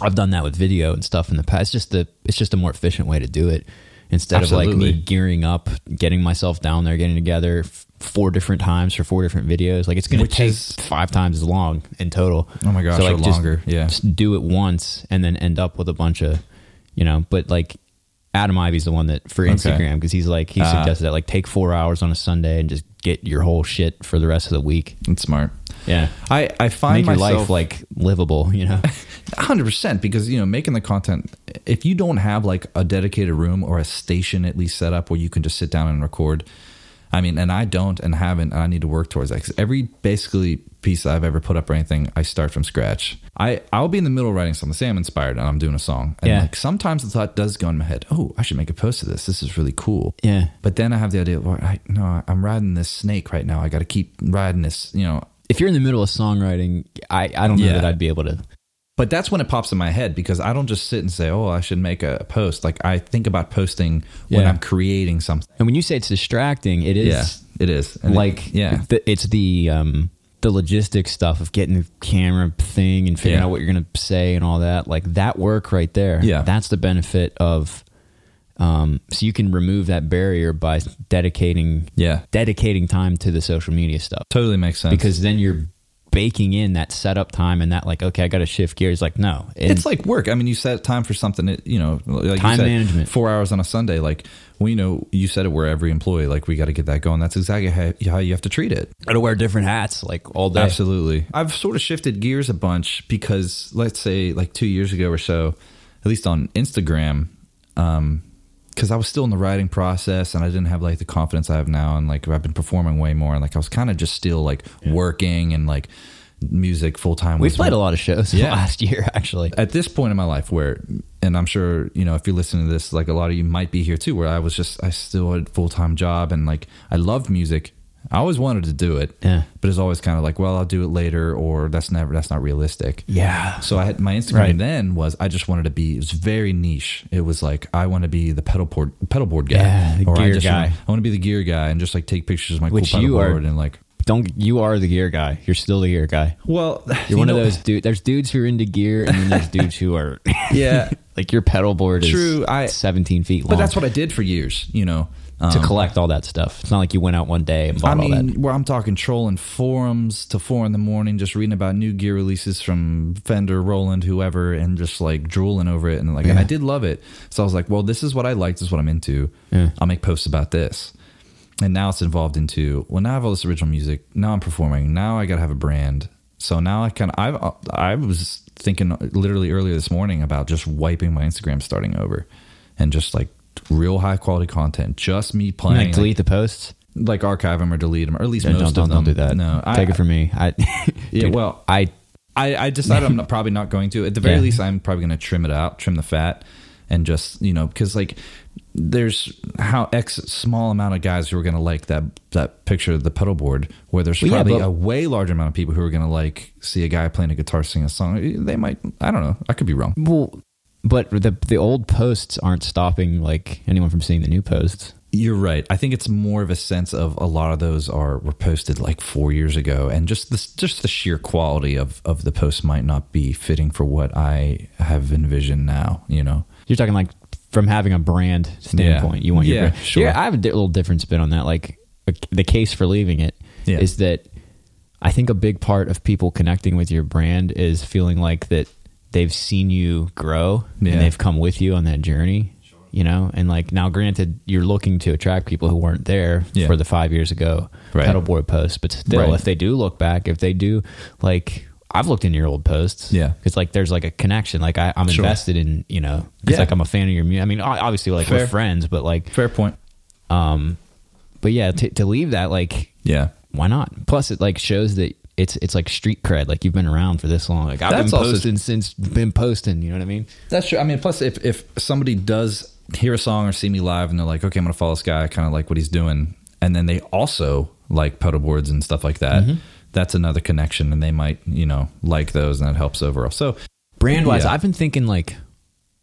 I've done that with video and stuff in the past. It's just the it's just a more efficient way to do it instead of like me gearing up, getting myself down there, getting together f- four different times for four different videos. Like it's going to take is- five times as long in total. Oh my gosh, so like just- longer. Yeah. just do it once and then end up with a bunch of, you know. But like Adam Ivy's the one that for Instagram because he's like he Ah. suggested that like take four hours on a Sunday and just get your whole shit for the rest of the week. It's smart. Yeah, I I find make your life like livable. You know, hundred percent because you know making the content. If you don't have like a dedicated room or a station at least set up where you can just sit down and record. I mean, and I don't and haven't. And I need to work towards that because every basically piece I've ever put up or anything, I start from scratch. I I'll be in the middle of writing something. Say I'm inspired and I'm doing a song. And Yeah. like sometimes the thought does go in my head. Oh, I should make a post of this. This is really cool. yeah. But then I have the idea. Well, I no, I'm riding this snake right now. I got to keep riding this. You know, If you're in the middle of songwriting, I I don't know Yeah. that I'd be able to. But that's when it pops in my head because I don't just sit and say, "Oh, I should make a post." Like I think about posting when I'm creating something. And when you say it's distracting, it is yeah, it is. And it- like yeah, it's the um the logistics stuff of getting the camera thing and figuring Yeah. out what you're gonna say and all that like that work right there Yeah. that's the benefit of um so you can remove that barrier by dedicating yeah, dedicating time to the social media stuff totally makes sense. because then you're baking in that setup time and that like okay i gotta shift gears like no And it's like work. I mean, you set time for something. It, you know, like Time you said, management. Four hours on a Sunday. Like we know you said it. Where every employee, like we got to get that going. That's exactly how, how you have to treat it. gotta wear different hats like all day Absolutely. I've sort of shifted gears a bunch because let's say like two years ago or so, at least on Instagram, um, because I was still in the writing process and I didn't have like the confidence I have now, and like I've been performing way more, and like I was kind of just still like working and like music full time. we've played a lot of shows Yeah. last year actually at this point in my life where and i'm sure you know if you're listening to this like a lot of you might be here too where i was just i still had a full-time job and like i loved music i always wanted to do it Yeah. but it's always kind of like well i'll do it later or that's never that's not realistic yeah so i had my instagram Right. then was i just wanted to be it was very niche it was like i want to be the pedal board pedal board guy Yeah, the or I just guy. wanna- i want to be the gear guy and just like take pictures of my Which cool pedal you are- board and like don't you are the gear guy you're still the gear guy well You're one of those dudes. There's dudes who are into gear, and then there's dudes who are yeah like your pedal board is True, I- 17 feet long. but that's what i did for years you know to Um, collect all that stuff. It's not like you went out one day and bought I all that. mean, where I'm talking trolling forums to four in the morning, just reading about new gear releases from Fender, Roland, whoever, and just like drooling over it. And like, and I did love it. So I was like, well, this is what I like. This is what I'm into. Yeah. I'll make posts about this. And now it's involved into, well, now I have all this original music. Now I'm performing. Now I got to have a brand. So now I kind of, I I was thinking literally earlier this morning about just wiping my Instagram starting over and just like real high quality content, just me playing. like delete the posts. like archive them or delete them, or at least Yeah, most don't, don't, of them. don't do that. No, take it from me. I, Yeah, Dude, well, I I, I decided I'm not, probably not going to. At the very Yeah. least, I'm probably going to trim it out, trim the fat, and just you know, because like there's how x small amount of guys who are going to like that that picture of the pedal board, where there's Well, yeah, probably but- a way larger amount of people who are going to like see a guy playing a guitar, sing a song. They might, I don't know, I could be wrong. well, but the the old posts aren't stopping like anyone from seeing the new posts. You're right. I think it's more of a sense of a lot of those are were posted like four years ago, and just the just the sheer quality of of the post might not be fitting for what I have envisioned now. You know, You're talking like from having a brand standpoint. You want your Yeah, brand. sure. Yeah, I have a little different spin on that. Like the case for leaving it is Yeah. that I think a big part of people connecting with your brand is feeling like that they've seen you grow Yeah. and they've come with you on that journey. You know, and like now, granted, you're looking to attract people who weren't there Yeah. for the five years ago Right. pedal board posts, but still, Right. if they do look back, if they do, like I've looked in your old posts, Yeah. it's like there's like a connection. Like I, I'm Sure. invested in, you know, it's Yeah. like I'm a fan of your music. I mean, obviously, like Fair. we're friends, but like, fair point. um, but yeah, to, to leave that, like, Yeah, why not? Plus, it like shows that it's it's like street cred. Like you've been around for this long. Like I've That's been also- posting since been posting. You know what I mean? That's true. I mean, plus if if somebody does hear a song or see me live and they're like, okay, I'm gonna follow this guy, I kind of like what he's doing, and then they also like pedal boards and stuff like that. Mm-hmm. That's another connection, and they might you know like those, and that helps overall. So Brand wise, Yeah. I've been thinking like,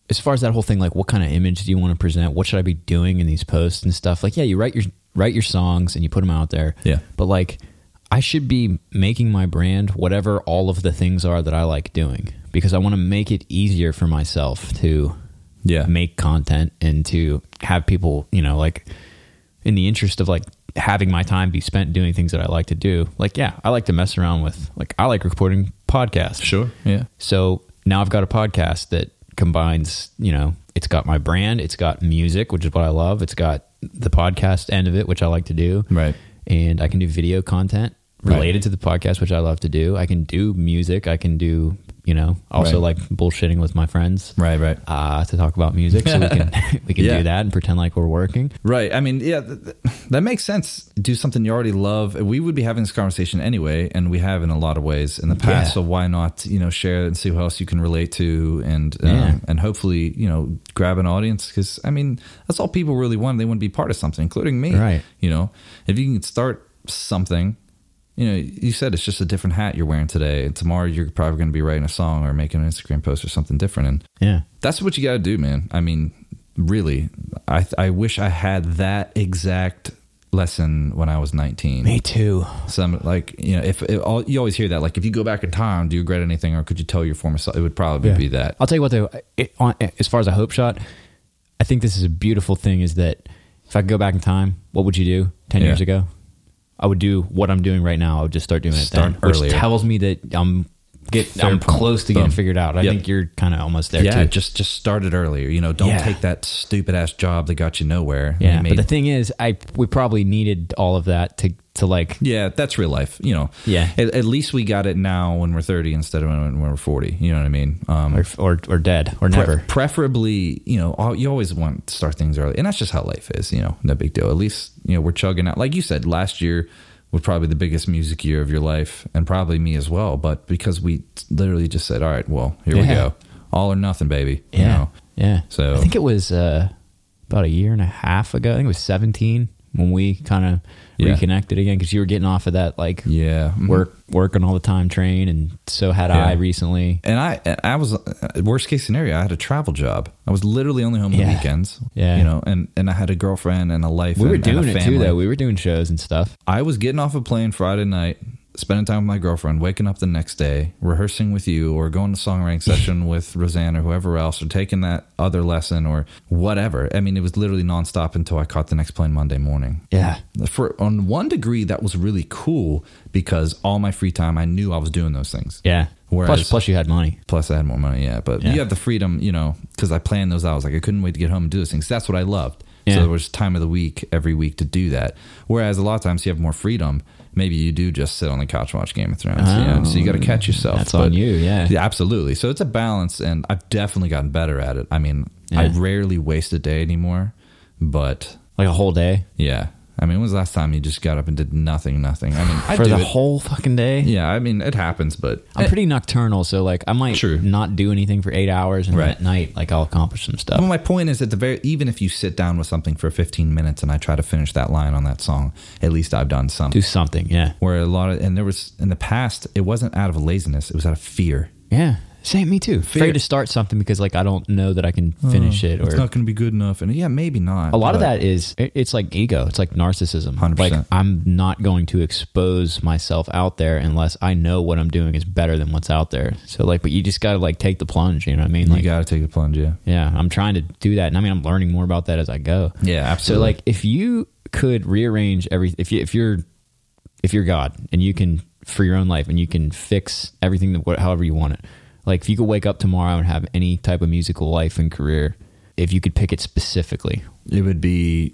as far as that whole thing, like, what kind of image do you want to present? What should I be doing in these posts and stuff? Like, yeah, you write your write your songs and you put them out there. Yeah. But like, I should be making my brand whatever all of the things are that I like doing because I want to make it easier for myself to yeah, make content and to have people, you know, like in the interest of like having my time be spent doing things that I like to do. Like, yeah, I like to mess around with like I like recording podcasts. sure, yeah, So now I've got a podcast that combines, you know, it's got my brand, it's got music, which is what I love, it's got the podcast end of it, which I like to do. right, And I can do video content Right. related to the podcast, which I love to do. I can do music, I can do, you know, also Right. like bullshitting with my friends. right, right. Uh, to talk about music, so we can we can Yeah. do that and pretend like we're working. Right. I mean, yeah, th- th- that makes sense. Do something you already love. We would be having this conversation anyway, and we have in a lot of ways in the past. Yeah. So why not, you know, share it and see who else you can relate to, and Yeah. um, and hopefully, you know, grab an audience because I mean, that's all people really want. They want to be part of something, including me. Right. You know, if you can start something. You know, you said it's just a different hat you're wearing today, and tomorrow you're probably going to be writing a song or making an Instagram post or something different. And Yeah. that's what you got to do, man. I mean, really, I I wish I had that exact lesson when I was 19. Me too. Some like you know, if it, all, you always hear that, like if you go back in time, do you regret anything, or could you tell your former self? It would probably be that. I'll tell you what though, it, on, as far as a hope shot, I think this is a beautiful thing. Is that if I could go back in time, what would you do ten Yeah. years ago? I would do what I'm doing right now. I would just start doing it Start then, which tells me that I'm get Fair I'm point. close to getting figured out. I Yep. think you're kind of almost there yeah, too. just just start it earlier. You know, don't Yeah. take that stupid ass job that got you nowhere. yeah, You but the thing is, I we probably needed all of that to to like yeah, that's real life. You know. Yeah. At, at least we got it now when we're 30 instead of when we're 40. You know what I mean? Um, or or, or dead or Pre- never. preferably, you know, al- you always want to start things early, and that's just how life is. You know, no big deal. At least you know we're chugging out. Like you said, last year was probably the biggest music year of your life, and probably me as well. But because we literally just said, "All right, well, here we go, all or nothing, baby." Yeah, You know? yeah. So- I think it was uh, about a year and a half ago. I think it was 17 when we kind of Yeah. reconnected again because you were getting off of that like yeah, mhm. work working all the time train, and so had Yeah. I recently. And I, I was uh, worst case scenario. I had a travel job. I was literally only home on Yeah. weekends. Yeah. you know, and and I had a girlfriend and a life. We were and, a doing it too, family. though. We were doing shows and stuff. I was getting off a plane Friday night, spending time with my girlfriend, waking up the next day, rehearsing with you, or going to songwriting session with Roseanne or whoever else, or taking that other lesson or whatever. I mean, it was literally nonstop until I caught the next plane Monday morning. Yeah, For on one degree, that was really cool because all my free time, I knew I was doing those things. yeah. Whereas- plus, plus you had money. Plus, I had more money, yeah. But Yeah. you have the freedom, you know, because I planned those out. I was like, I couldn't wait to get home and do those things. That's what I loved. Yeah. So there was time of the week every week to do that. Whereas a lot of times you have more freedom. Maybe you do just sit on the couch and watch Game of Thrones. you know? So you got to catch oh, yourself. That's on you, yeah. Yeah, absolutely. So it's a balance, and I've definitely gotten better at it. I mean, I rarely waste a day anymore, but Like a whole day yeah. I mean, when was the last time you just got up and did nothing, nothing? I mean, I for the it. whole fucking day. yeah, I mean, it happens, but I'm pretty nocturnal, so like I might True. not do anything for eight hours, and then Right. at night, like I'll accomplish some stuff. Well, my point is that the very even if you sit down with something for 15 minutes and I try to finish that line on that song, at least I've done something. do something, yeah, Where a lot of and there was in the past, it wasn't out of laziness; it was out of fear. yeah. Same, me too. Fear. Afraid to start something because like I don't know that I can oh, finish it, or it's not going to be good enough. And yeah, maybe not. a lot of that is it's like ego. It's like narcissism. 100%. Like I'm not going to expose myself out there unless I know what I'm doing is better than what's out there. So like, but you just got to like take the plunge. You know what I mean? You got to take the plunge. Yeah. yeah, I'm trying to do that, and I mean, I'm learning more about that as I go. Yeah, absolutely. So like, if you could rearrange every, if you if you're if you're God and you can for your own life and you can fix everything that however you want it. Like if you could wake up tomorrow and have any type of musical life and career, if you could pick it specifically, it would be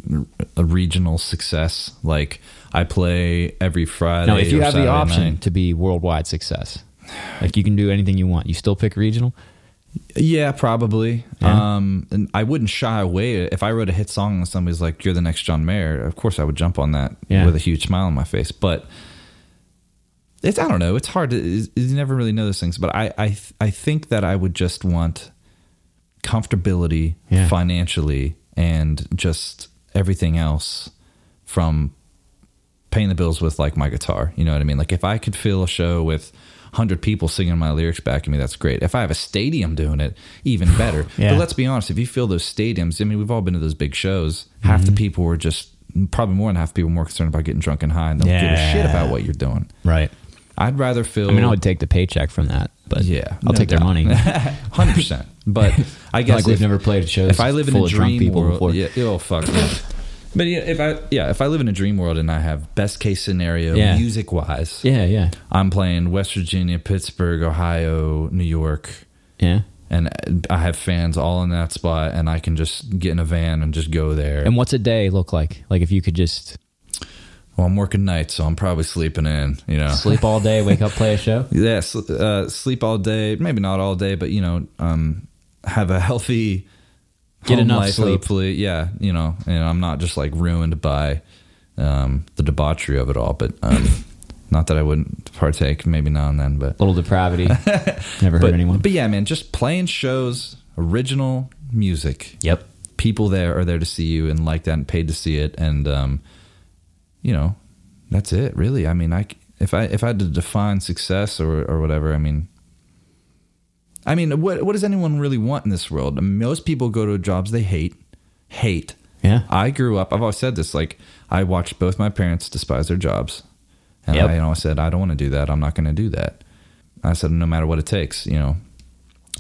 a regional success. Like I play every Friday. no, if you or have the option night. to be worldwide success, like you can do anything you want, you still pick regional. Yeah, probably. Yeah. Um, and I wouldn't shy away if I wrote a hit song and somebody's like, "You're the next John Mayer." Of course, I would jump on that Yeah. with a huge smile on my face. But it's I don't know. It's hard to you never really know those things. But I I I think that I would just want comfortability Yeah. financially and just everything else from paying the bills with like my guitar. You know what I mean? Like if I could fill a show with 100 people singing my lyrics back to me, that's great. If I have a stadium doing it, even better. Yeah. But let's be honest, if you fill those stadiums, I mean, we've all been to those big shows. Half Mm-hmm. the people were just, probably more than half the people more concerned about getting drunk and high and don't give a shit about what you're doing. Right. I'd rather fill. I mean, I would take the paycheck from that, but yeah, I'll no take their money. 100%. But I guess like we've if- never played shows. if I live in a dream world, before. yeah, oh fuck. yeah. But yeah, if I yeah, if I live in a dream world and I have best case scenario Yeah. music wise, yeah, yeah, I'm playing West Virginia, Pittsburgh, Ohio, New York, yeah. and I have fans all in that spot, and I can just get in a van and just go there. And what's a day look like? Like if you could just well, I'm working nights, so I'm probably sleeping in. You know, sleep all day, wake up, play a show. yeah, sl- uh, sleep all day, maybe not all day, but you know, um, have a healthy Get enough life, sleep. Hopefully, yeah, you know, and I'm not just like ruined by um, the debauchery of it all. But um, not that I wouldn't partake, maybe now and then, but little depravity. Never but, hurt anyone. but yeah, man, just playing shows, original music. yep. People there are there to see you and like that and paid to see it, and um, you know, that's it. Really, I mean, I if I if I had to define success or or whatever, I mean. I mean, what what does anyone really want in this world? I mean, most people go to jobs they hate, hate. Yeah. I grew up. I've always said this. Like, I watched both my parents despise their jobs, and Yep. I, you know, I said I don't want to do that. I'm not going to do that. I said no matter what it takes, you know.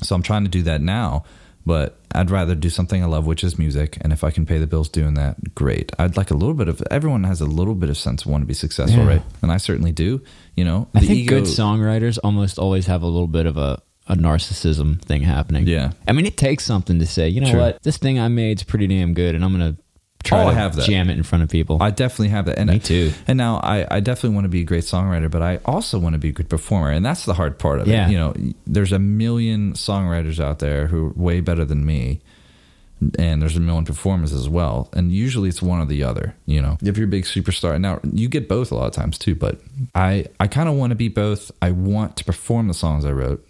So I'm trying to do that now, but I'd rather do something I love, which is music. And if I can pay the bills doing that, great. I'd like a little bit of. Everyone has a little bit of sense of want to be successful, Yeah. right? And I certainly do. You know, I think ego- good songwriters almost always have a little bit of a, a narcissism thing happening. Yeah. I mean, it takes something to say, you know True. what, this thing I made's pretty damn good, and I'm gonna try Oh, I to have that. jam it in front of people. I definitely have that. And Me too. And now I, I definitely want to be a great songwriter, but I also want to be a good performer. And that's the hard part of Yeah. it. You know, there's a million songwriters out there who are way better than me. And there's a million performers as well. And usually it's one or the other, you know. If you're a big superstar, now you get both a lot of times too, but I, I kind of want to be both. I want to perform the songs I wrote.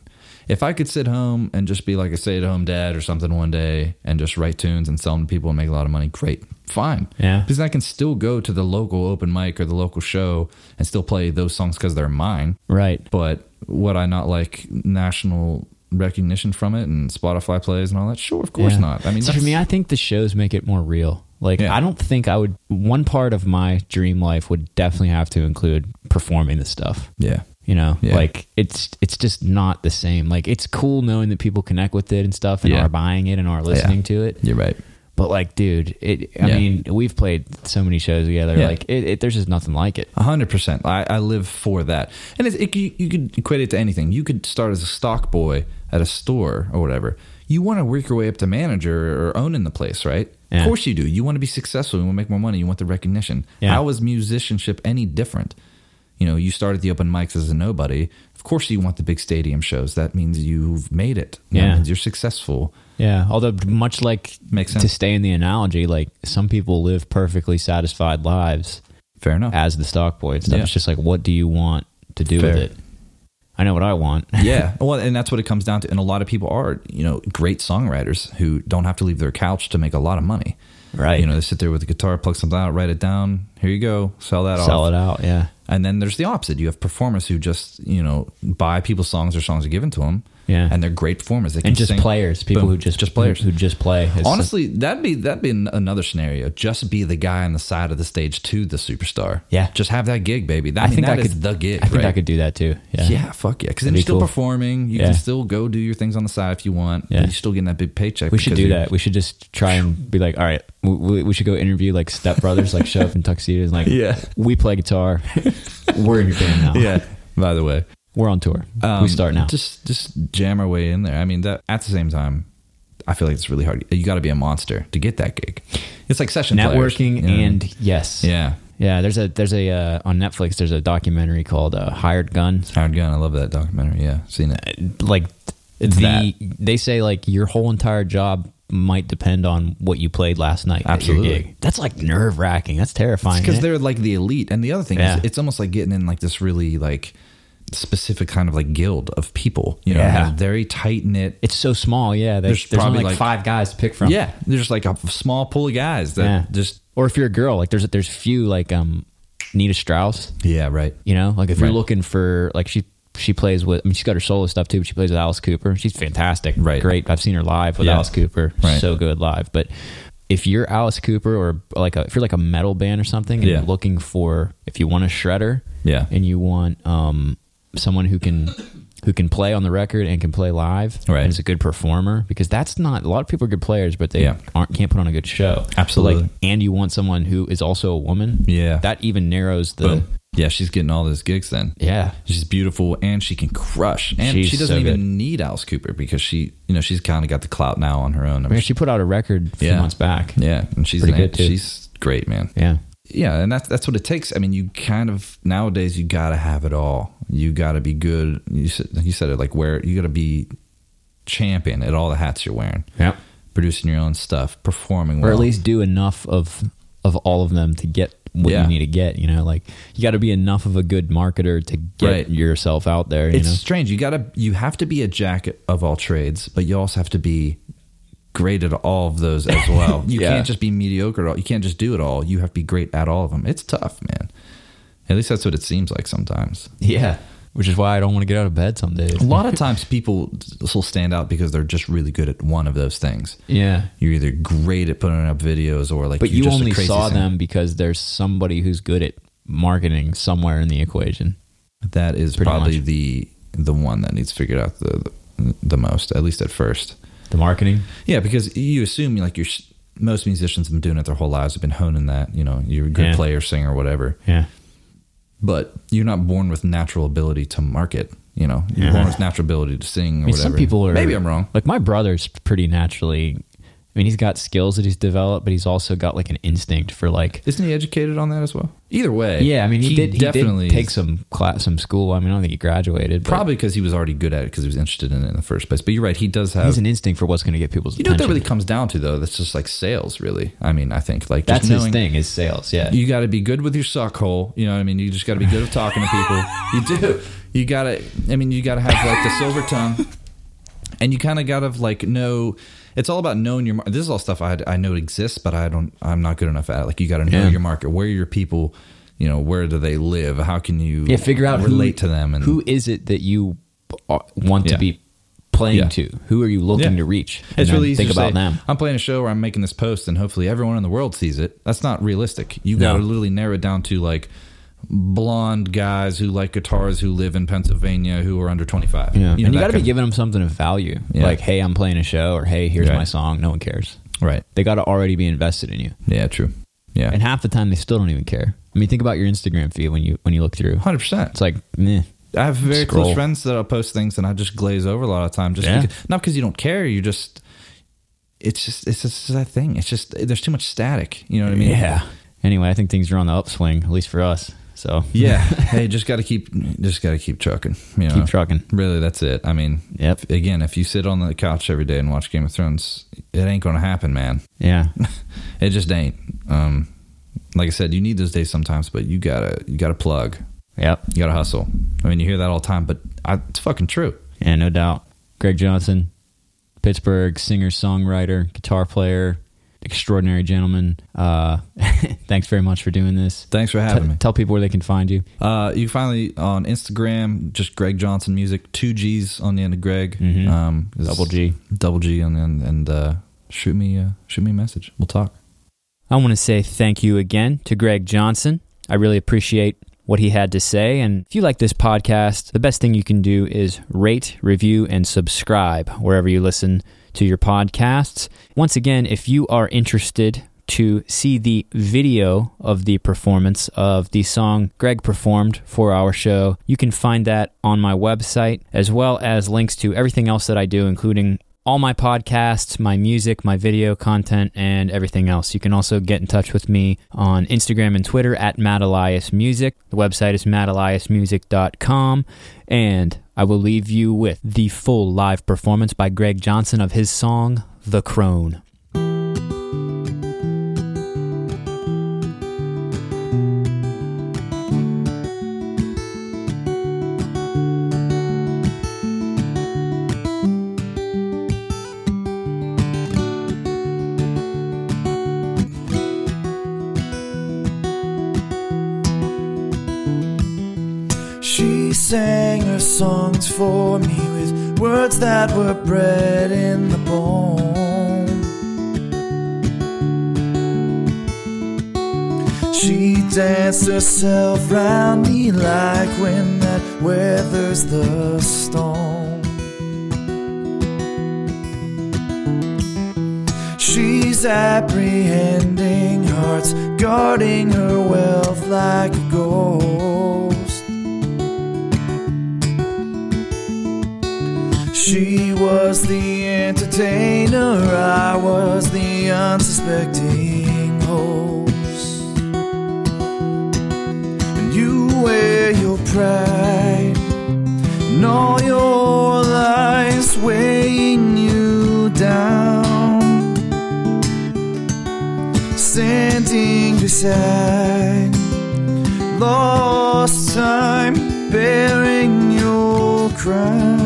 If I could sit home and just be like a stay at home dad or something one day and just write tunes and sell them to people and make a lot of money, great, fine. Yeah. Because I can still go to the local open mic or the local show and still play those songs because they're mine. right. But would I not like national recognition from it and Spotify plays and all that? Sure, of course Yeah. not. I mean, See, for me, I think the shows make it more real. Like, Yeah. I don't think I would. One part of my dream life would definitely have to include performing this stuff. yeah, You know, Yeah. like it's it's just not the same. Like it's cool knowing that people connect with it and stuff and Yeah. are buying it and are listening to it. you're right. But like, dude, it. I Yeah. mean, we've played so many shows together. Yeah. Like, it, it, there's just nothing like it. A hundred percent. I, I live for that, and it's, it, you, you could equate it to anything. You could start as a stock boy at a store or whatever. You want to work your way up to manager or owning the place, right? Yeah. Of course you do. You want to be successful. You want to make more money. You want the recognition. Yeah. How is musicianship any different? You know, you started the open mics as a nobody. Of course, you want the big stadium shows. That means you've made it. That Yeah. means you're successful. Yeah. Although, much like Makes sense. to stay in the analogy, like some people live perfectly satisfied lives Fair enough. as the stock boy stuff. Yeah. It's just like, what do you want to do Fair. with it? I know what I want. yeah. Well, and that's what it comes down to. And a lot of people are, you know, great songwriters who don't have to leave their couch to make a lot of money. right. You know, they sit there with a guitar, plug something out, write it down. Here you go, sell that out. Sell off. it out. Yeah. And then there's the opposite. You have performers who just, you know, buy people's songs or songs are given to them. Yeah. And they're great performers. They can and just sing. players, people Boom. who just just players. who, who just play. It's- Honestly, that'd be that'd be another scenario. Just be the guy on the side of the stage to the superstar. Yeah. Just have that gig, baby. That, I, I mean, think that I is could the gig. I think right? I could do that too. Yeah, Yeah, fuck yeah. Because then you're still cool. performing. You Yeah. can still go do your things on the side if you want. Yeah. You're still getting that big paycheck. We should do that. We should just try and be like, all right, we, we, we should go interview like Step Brothers, like show up in tuxedos, like, Yeah. we play guitar. We're in your band now. Yeah. By the way, we're on tour. we Um, start now. Just just jam our way in there. I mean, that at the same time, I feel like it's really hard. You got to be a monster to get that gig. It's like session players, Networking you know what I mean? and yes, yeah, yeah. There's a there's a uh, on Netflix. There's a documentary called uh, Hired Gun. Hired Gun. I love that documentary. Yeah, seen it. Like It's the that. they say like your whole entire job might depend on what you played last night. Absolutely. That's like nerve wracking. That's terrifying. because they're like the elite. And the other thing Yeah. is, it's almost like getting in like this really like specific kind of like guild of people. You know, Yeah. very tight knit. it's so small. Yeah, there's, There's there's probably, like, like- five guys to pick from. Yeah, there's like a small pool of guys that Yeah. just or if you're a girl, like there's there's few like um Nita Strauss. yeah, right. You know, like if you're looking for like she she plays with I mean she's got her solo stuff too, but she plays with Alice Cooper. She's fantastic. Right. Great. I've seen her live with Yeah. Alice Cooper. Right. So good live. But if you're Alice Cooper or like a if you're like a metal band or something and Yeah. you're looking for if you want a shredder Yeah. and you want um someone who can who can play on the record and can play live Right. and is a good performer because that's not a lot of people are good players but they Yeah. aren't can't put on a good show Absolutely. like and you want someone who is also a woman Yeah. that even narrows the Boom. Yeah, she's getting all those gigs then. yeah She's beautiful and she can crush. And She's she doesn't so even good. need Alice Cooper because she, you know, she's kind of got the clout now on her own. I mean, she put out a record a few Yeah. months back yeah, and she's an- good, too. she's great, man. yeah Yeah, and that's that's what it takes. I mean, you kind of nowadays you got to have it all. You got to be good. You said you said it like where you got to be champion at all the hats you're wearing. yeah Producing your own stuff, performing or at least do enough of of all of them to get what Yeah. you need to get you know like you got to be enough of a good marketer to get Right. yourself out there you it's know strange. You gotta you have to be a jack of all trades, but you also have to be great at all of those as well. You Yeah. can't just be mediocre at all. You can't just do it all. You have to be great at all of them. It's tough, man. At least that's what it seems like sometimes. yeah which is why I don't want to get out of bed some days A lot of times people will stand out because they're just really good at one of those things. yeah You're either great at putting up videos or like but you're you only crazy saw singer. them because there's somebody who's good at marketing somewhere in the equation That is Pretty probably much. the the one that needs figured out the, the the most, at least at first. the marketing Yeah, because you assume like you're most musicians have been doing it their whole lives, have been honing that. You know, you're a good Yeah. player, singer, whatever. yeah But you're not born with natural ability to market. You know, you're Yeah. born with natural ability to sing or I mean, whatever. some people are Maybe I'm wrong. Like my brother's pretty naturally. I mean, he's got skills that he's developed, but he's also got like an instinct for like. Isn't he educated on that as well? Either way, Yeah, I mean, he, did. He definitely did take some class, some school. I mean, I don't think he graduated. But Probably because he was already good at it because he was interested in it in the first place. But you're right, he does have. he's an instinct for what's going to get people's you know what that really comes down to though? That's just like sales, really. I mean, I think like That's just his thing. Is sales. Yeah. You got to be good with your suck hole. You know what I mean? You just got to be good at talking to people. You do. You got to. I mean, you got to have like the silver tongue, and you kind of got to like know. It's all about knowing your. This is all stuff I I know exists, but I don't. I'm not good enough at it. Like you got to know Yeah. your market. Where are your people? You know, where do they live? How can you yeah. Figure out relate who, to them and who is it that you uh, want to be playing Yeah. to? Who are you looking Yeah. to reach? And It's really easy think about say, them. I'm playing a show where I'm making this post, and hopefully everyone in the world sees it. That's not realistic. You got to literally narrow it down to like blonde guys who like guitars who live in Pennsylvania who are under 25. Yeah. know, and you got to be giving them something of value. Yeah. Like, hey, I'm playing a show, or hey, here's Right. my song. No one cares. right. They got to already be invested in you. Yeah, true. Yeah, And half the time, they still don't even care. I mean, think about your Instagram feed when you when you look through. hundred percent. It's like, meh. I have very Scroll. close friends that I'll post things and I just glaze over a lot of time. Just Yeah. because, not because you don't care. You just it's just it's just that thing. It's just there's too much static. You know what I mean? Yeah. Anyway, I think things are on the upswing, at least for us. So Yeah. hey, just got to keep just got to keep trucking. You know? keep trucking. Really, that's it. I mean, Yep. again, if you sit on the couch every day and watch Game of Thrones, it ain't going to happen, man. Yeah. It just ain't. Um, like I said, you need those days sometimes, but you gotta you gotta plug. Yep. You gotta hustle. I mean, you hear that all the time, but I, it's fucking true. Yeah, no doubt. Gregg Johnson, Pittsburgh singer, songwriter, guitar player, extraordinary gentleman. Uh, thanks very much for doing this. Thanks for T- having me. tell people where they can find you. Uh, you can find me on Instagram, just Gregg Johnson Music, two G's on the end of Greg. Mhm. Um, Double G. double G on the end, and uh, shoot me, uh, shoot me a message. We'll talk. I want to say thank you again to Gregg Johnson. I really appreciate what he had to say. And if you like this podcast, the best thing you can do is rate, review, and subscribe wherever you listen to your podcasts. Once again, if you are interested to see the video of the performance of the song Gregg performed for our show, you can find that on my website, as well as links to everything else that I do, including all my podcasts, my music, my video content, and everything else. You can also get in touch with me on Instagram and Twitter at Matt Elias Music. The website is matteliasmusic.com. And I will leave you with the full live performance by Gregg Johnson of his song, The Crone. Words that were bred in the bone. She danced herself round me like wind that weathers the storm. She's apprehending hearts, guarding her wealth like a was the entertainer, I was the unsuspecting host. And you wear your pride, and all your lies weighing you down. Standing beside lost time, bearing your crown.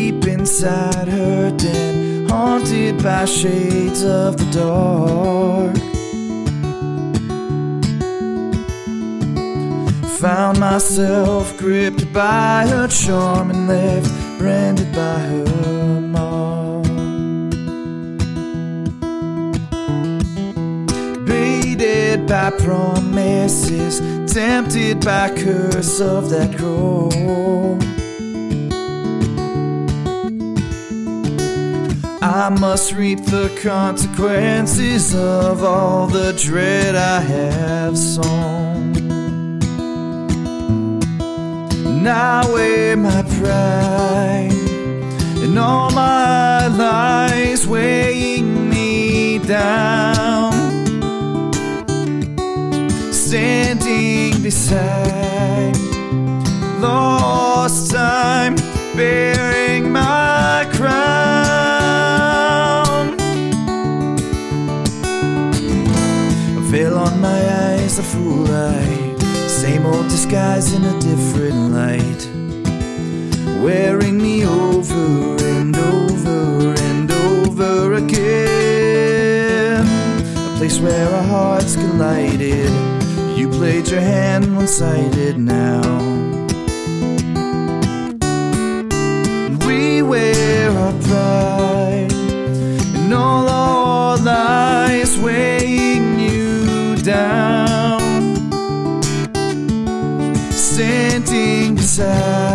Deep inside her den, haunted by shades of the dark. Found myself gripped by her charm and left branded by her mark. Baited by promises, tempted by curse of that crow. I must reap the consequences of all the dread I have sown. Now weigh my pride and all my lies weighing me down. Standing beside lost time, bearing my old disguise in a different light. Wearing me over and over and over again. A place where our hearts collided. You played your hand one sided now. We wear our pride Standing